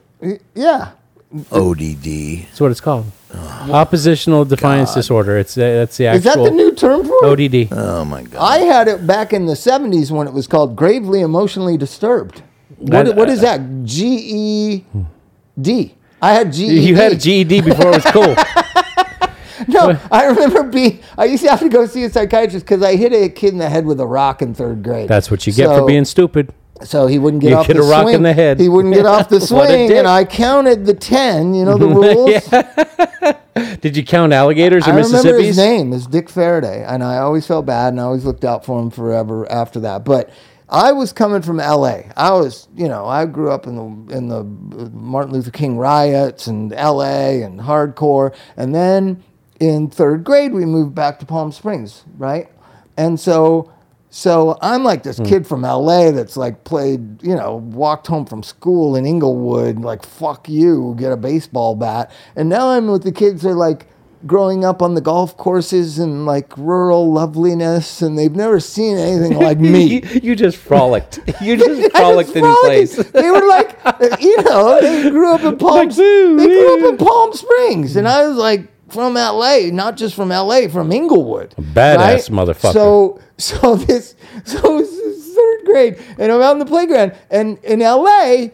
ODD. That's what it's called. Oppositional defiance disorder. It's uh, that's the actual. Is that the new term for it? ODD. Oh my god. I had it back in the 70s when it was called gravely emotionally disturbed. What, That- what is that? G E D. I had G. you had a GED before it was cool. *laughs* No, I remember being. I used to have to go see a psychiatrist because I hit a kid in the head with a rock in third grade. That's what you get So- for being stupid. So he wouldn't get You off hit the a rock swing. in the head. He wouldn't get off the *laughs* swing, and I counted the ten. You know the *laughs* rules. *laughs* Did you count alligators or I remember his name is Dick Faraday, and I always felt bad, and I always looked out for him forever after that. But I was coming from L.A. I was, you know, I grew up in the in the Martin Luther King riots and L.A. and hardcore, and then in third grade, we moved back to Palm Springs, right? And so, so I'm like this hmm. kid from LA that's like played, you know, walked home from school in Inglewood, like fuck you, get a baseball bat. And now I'm with the kids that are like growing up on the golf courses and like rural loveliness, and they've never seen anything *laughs* like me. you, *laughs* you just frolicked. You just frolicked was in frolicking. place. They were like, you know, they grew up in *laughs* Palm. Like, "Woo, they grew up in Palm Springs, and I was like from L.A., not just from L.A., from Inglewood. Badass motherfucker. So, so *laughs* this, so this is third grade, and I'm out in the playground, and in L.A.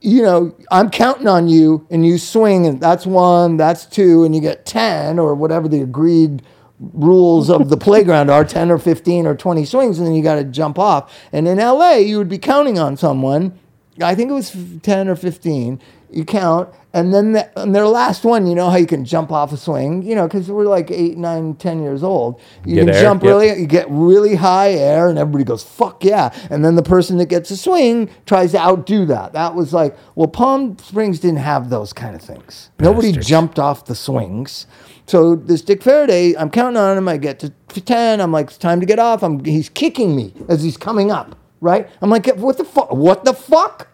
You know, I'm counting on you, and you swing, and that's one, that's two, and you get ten or whatever the agreed rules of the *laughs* playground are 10 or 15 or 20 swings and then you got to jump off and in la you would be counting on someone i think it was 10 or 15 you count and then the, and their last one you know how you can jump off a swing you know because we're like 8 nine, ten years old you Get can air, jump yep. really you get really high air and everybody goes fuck yeah and then the person that gets a swing tries to outdo that that was like well palm springs didn't have those kind of things nobody jumped off the swings so this Dick Faraday, I'm counting on him. I get to 10. I'm like, it's time to get off. I'm, he's kicking me as he's coming up, right? I'm like, what the fuck? What the fuck?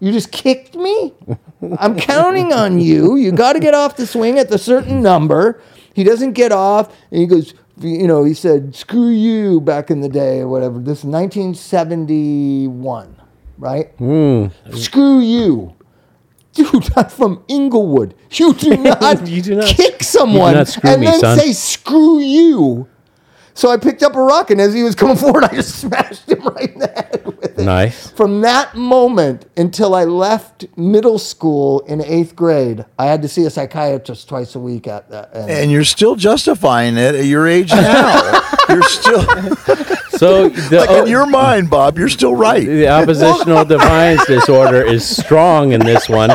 You just kicked me? I'm counting on you. You got to get off the swing at the certain number. He doesn't get off, and he goes, you know, he said, screw you back in the day or whatever. This is 1971, right? Hmm. Screw you. Dude, I'm from Inglewood. You do *laughs* not, You do not- kick someone not and then son. say screw you. So I picked up a rock, and as he was coming *laughs* forward, I just smashed him right in the head with it. Nice. From that moment until I left middle school in eighth grade, I had to see a psychiatrist twice a week at that. And And you're still justifying it at your age now. *laughs* you're still *laughs* So the, like in your mind, Bob. You're still right. the oppositional defiance disorder is strong in this one.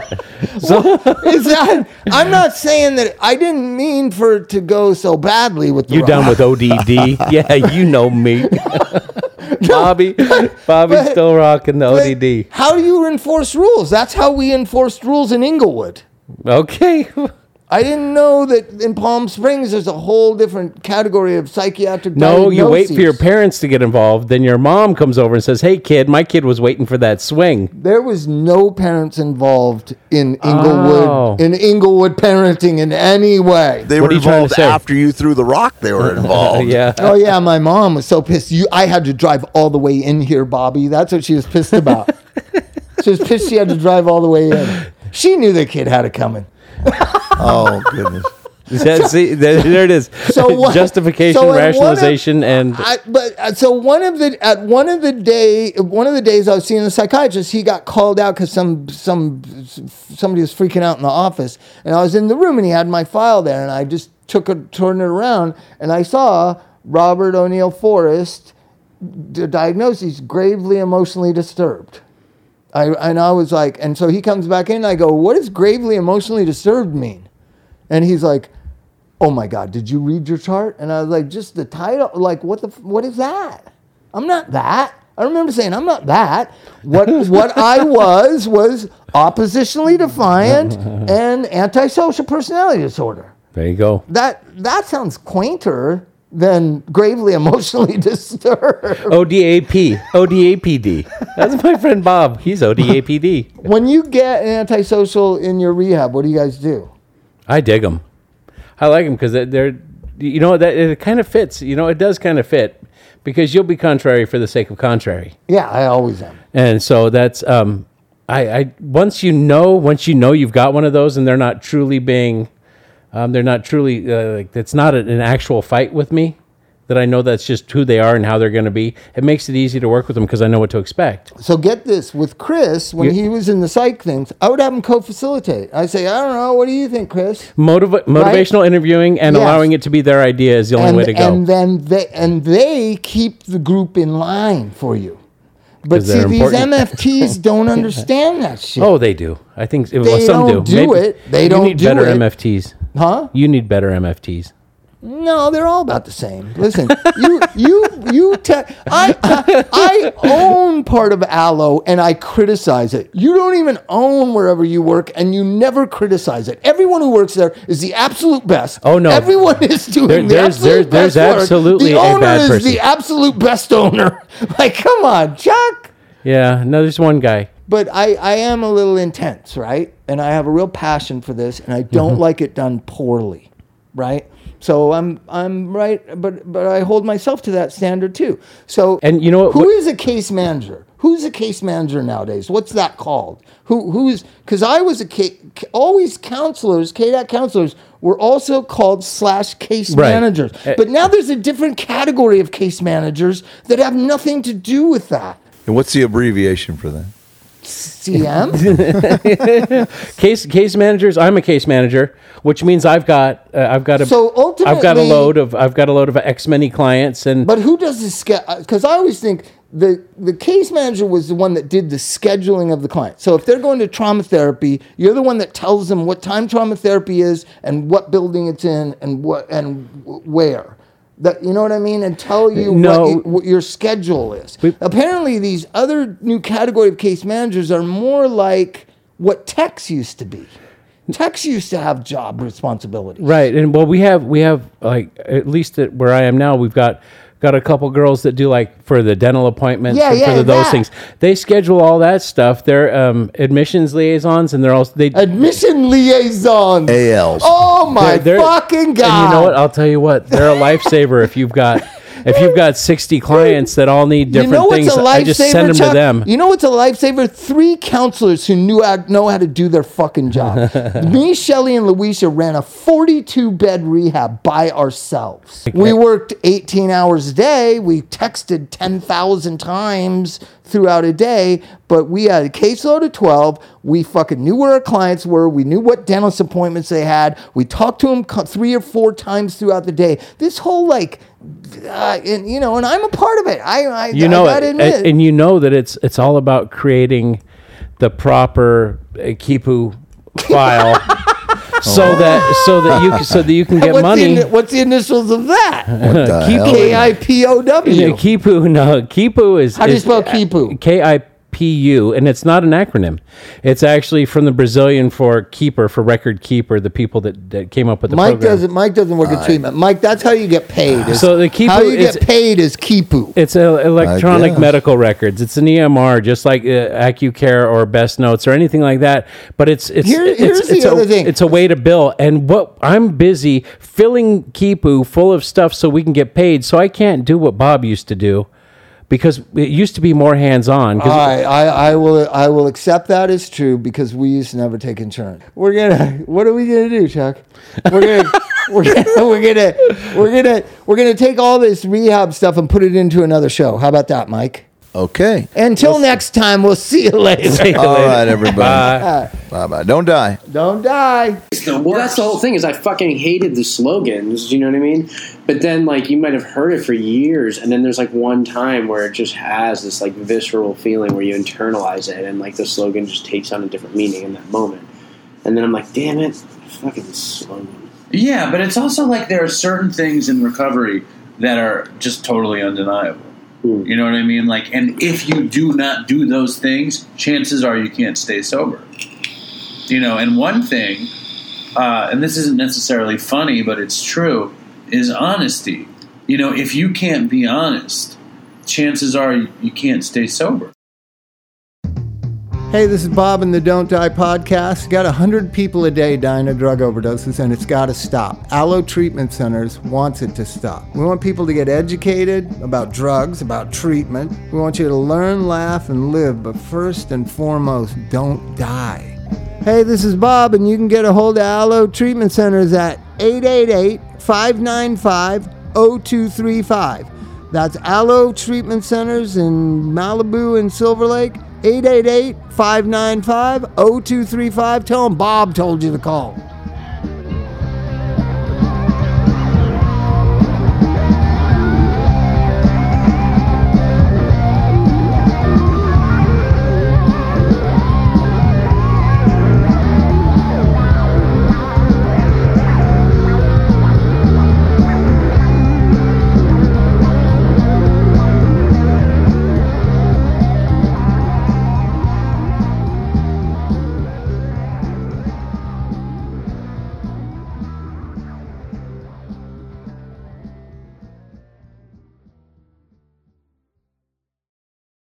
So is that? I'm not saying that. I didn't mean for it to go so badly with the you done rock. with ODD? *laughs* Yeah, you know me. *laughs* Bobby, Bobby's but- still rocking the ODD. How do you enforce rules? That's how we enforced rules in Inglewood. Okay. *laughs* I didn't know that in Palm Springs there's a whole different category of psychiatric. No, you wait for your parents to get involved. Then your mom comes over and says, "Hey, kid, my kid was waiting for that swing." There was no parents involved in Inglewood Oh. in Inglewood parenting in any way. They What were are you trying to involved after you threw the rock. They were *laughs* involved. yeah. Oh yeah, my mom was so pissed. You, I had to drive all the way in here, Bobby. That's what she was pissed about. *laughs* she was pissed she had to drive all the way in. She knew the kid had it coming. *laughs* Oh goodness. *laughs* Yeah, see, there, there it is. So *laughs* what- Justification, so at one of- rationalization, and I, but uh, so one of the at one of the day one of the days I was seeing the psychiatrist, he got called out because some some somebody was freaking out in the office, and I was in the room and he had my file there, and I just took a turned it around and I saw Robert O'Neill Forrest, the diagnosis gravely emotionally disturbed. I and I was like, and so he comes back in. And I go, what does gravely emotionally disturbed mean? And he's like, oh my god did you read your chart and i was like just the title like what the f- what is that i'm not that i remember saying i'm not that what *laughs* what i was was oppositionally defiant *laughs* and antisocial personality disorder there you go. that that sounds quainter than gravely *laughs* emotionally disturbed ODAP, ODAPD. That's my friend Bob. He's ODAPD. *laughs* when you get an antisocial in your rehab what do you guys do I dig them. I like them because they're, you know, that it kind of fits. You know, it does kind of fit because you'll be contrary for the sake of contrary. yeah i always am And so that's um, I, I once you know once you know you've got one of those and they're not truly being, um, they're not truly uh, like it's not an actual fight with me. That I know that's just who they are and how they're going to be. It makes it easy to work with them because I know what to expect. So get this with Chris when Yeah. he was in the psych things, I would have him co-facilitate. I say, I don't know, what do you think, Chris? Motiva- motivational interviewing and Yes. allowing it to be their idea is the only and, way to go. and then they and they keep the group in line for you. But see, these. MFTs *laughs* don't understand that shit. Oh, they do. I think well, They some don't do. do it. They you don't need do better it. MFTs. Huh? You need better MFTs. No, they're all about the same. Listen, you, you, you. Te- I, I, I own part of Alo, and I criticize it. You don't even own wherever you work, and you never criticize it. Everyone who works there is the absolute best. Oh, no. everyone is doing There- the there's- absolute there's best work. absolutely the a owner bad is person. the absolute best owner. *laughs* Like, come on, Chuck Yeah, no, there's one guy. But I, I am a little intense, right? And I have a real passion for this, and I don't Mm-hmm. like it done poorly, right? So I'm I'm right, but but I hold myself to that standard too. So And you know what- Who what- is a case manager? Who's a case manager nowadays? What's that called? Who who's because I was a case, always counselors, KDAC counselors were also called slash case Right. managers. Uh, But now there's a different category of case managers that have nothing to do with that. And what's the abbreviation for that? CM. *laughs* Case case managers. I'm a case manager, which means I've got uh, I've got a So ultimately I've got a load of I've got a load of X many clients, and But who does the schedule? Because I always think the the case manager was the one that did the scheduling of the client. So if they're going to trauma therapy, you're the one that tells them what time trauma therapy is and what building it's in and what and where. That you know what I mean, and tell you No. what, you- what your schedule is. We- Apparently, these other new category of case managers are more like what techs used to be. Techs used to have job responsibilities. right. And well, we have we have like at least at where I am now, we've got got a couple girls that do like for the dental appointments Yeah, and yeah, for the, those that. things. They schedule all that stuff. They're um, admissions liaisons, and they're also they. Admission liaisons. ALs. Oh my they're- they're- fucking god! And you know what? I'll tell you what. They're a lifesaver if you've got if you've got sixty clients that all need different you know things. what's a lifesaver? I just send them Chuck? to them. You know what's a lifesaver? Three counselors who knew how, know how to do their fucking job. *laughs* Me, Shelly, and Louisa ran a 42 bed rehab by ourselves. We worked 18 hours a day. We texted 10,000 times throughout a day, but we had a caseload of 12. We fucking knew where our clients were. We knew what dentist appointments they had. We talked to them three or four times throughout the day. This whole like, uh, and you know, and I'm a part of it. I, I you know I and, and you know that it's it's all about creating the proper uh, kipu file *laughs* so that so that you can- so that you can get what's money The, what's the initials of that? *laughs* What the Keep hell? K I P O kipu no kipu is How do you spell Kipu? K I P U and it's not an acronym it's actually from the Brazilian for keeper for record keeper the people that, that came up with the Mike program doesn't. Mike doesn't work at treatment. Mike, that's how you get paid. is- So the Kipu how you get paid is Kipu. It's a electronic medical records. It's an EMR, just like uh, AccuCare or Best Notes or anything like that. But it's it's Here- it's, here's the it's a, other thing. It's a way to bill. And what I'm busy filling Kipu full of stuff so we can get paid. So I can't do what Bob used to do because it used to be more hands on. All right, I, I will. I will accept that as true because we used to never take insurance. We're gonna. What are we gonna do, Chuck? We're gonna. *laughs* we're gonna. We're gonna. We're gonna. We're gonna take all this rehab stuff and put it into another show. How about that, Mike? Okay. Until next time, we'll see you *laughs* later. *laughs* All right, everybody. Bye bye. Don't die. Don't die. Well, that's the whole thing. Is I fucking hated the slogans. You know what I mean? But then, like, you might have heard it for years, and then there's like one time where it just has this like visceral feeling where you internalize it, and like the slogan just takes on a different meaning in that moment. And then I'm like, damn it, fucking slogan. Yeah, but it's also like there are certain things in recovery that are just totally undeniable. Hmm. You know what I mean? Like, and if you do not do those things, chances are you can't stay sober. You know, and one thing, uh, and this isn't necessarily funny, but it's true, is honesty. You know, if you can't be honest, chances are you can't stay sober. Hey, this is Bob in the Don't Die podcast. Got 100 people a day dying of drug overdoses, and it's got to stop. Alo Treatment Centers wants it to stop. We want people to get educated about drugs, about treatment. We want you to learn, laugh, and live, but first and foremost, don't die. Hey, this is Bob, and you can get a hold of Alo Treatment Centers at 888 595 0235. That's Alo Treatment Centers in Malibu and Silver Lake. 888 595 0235. Tell them Bob told you to call.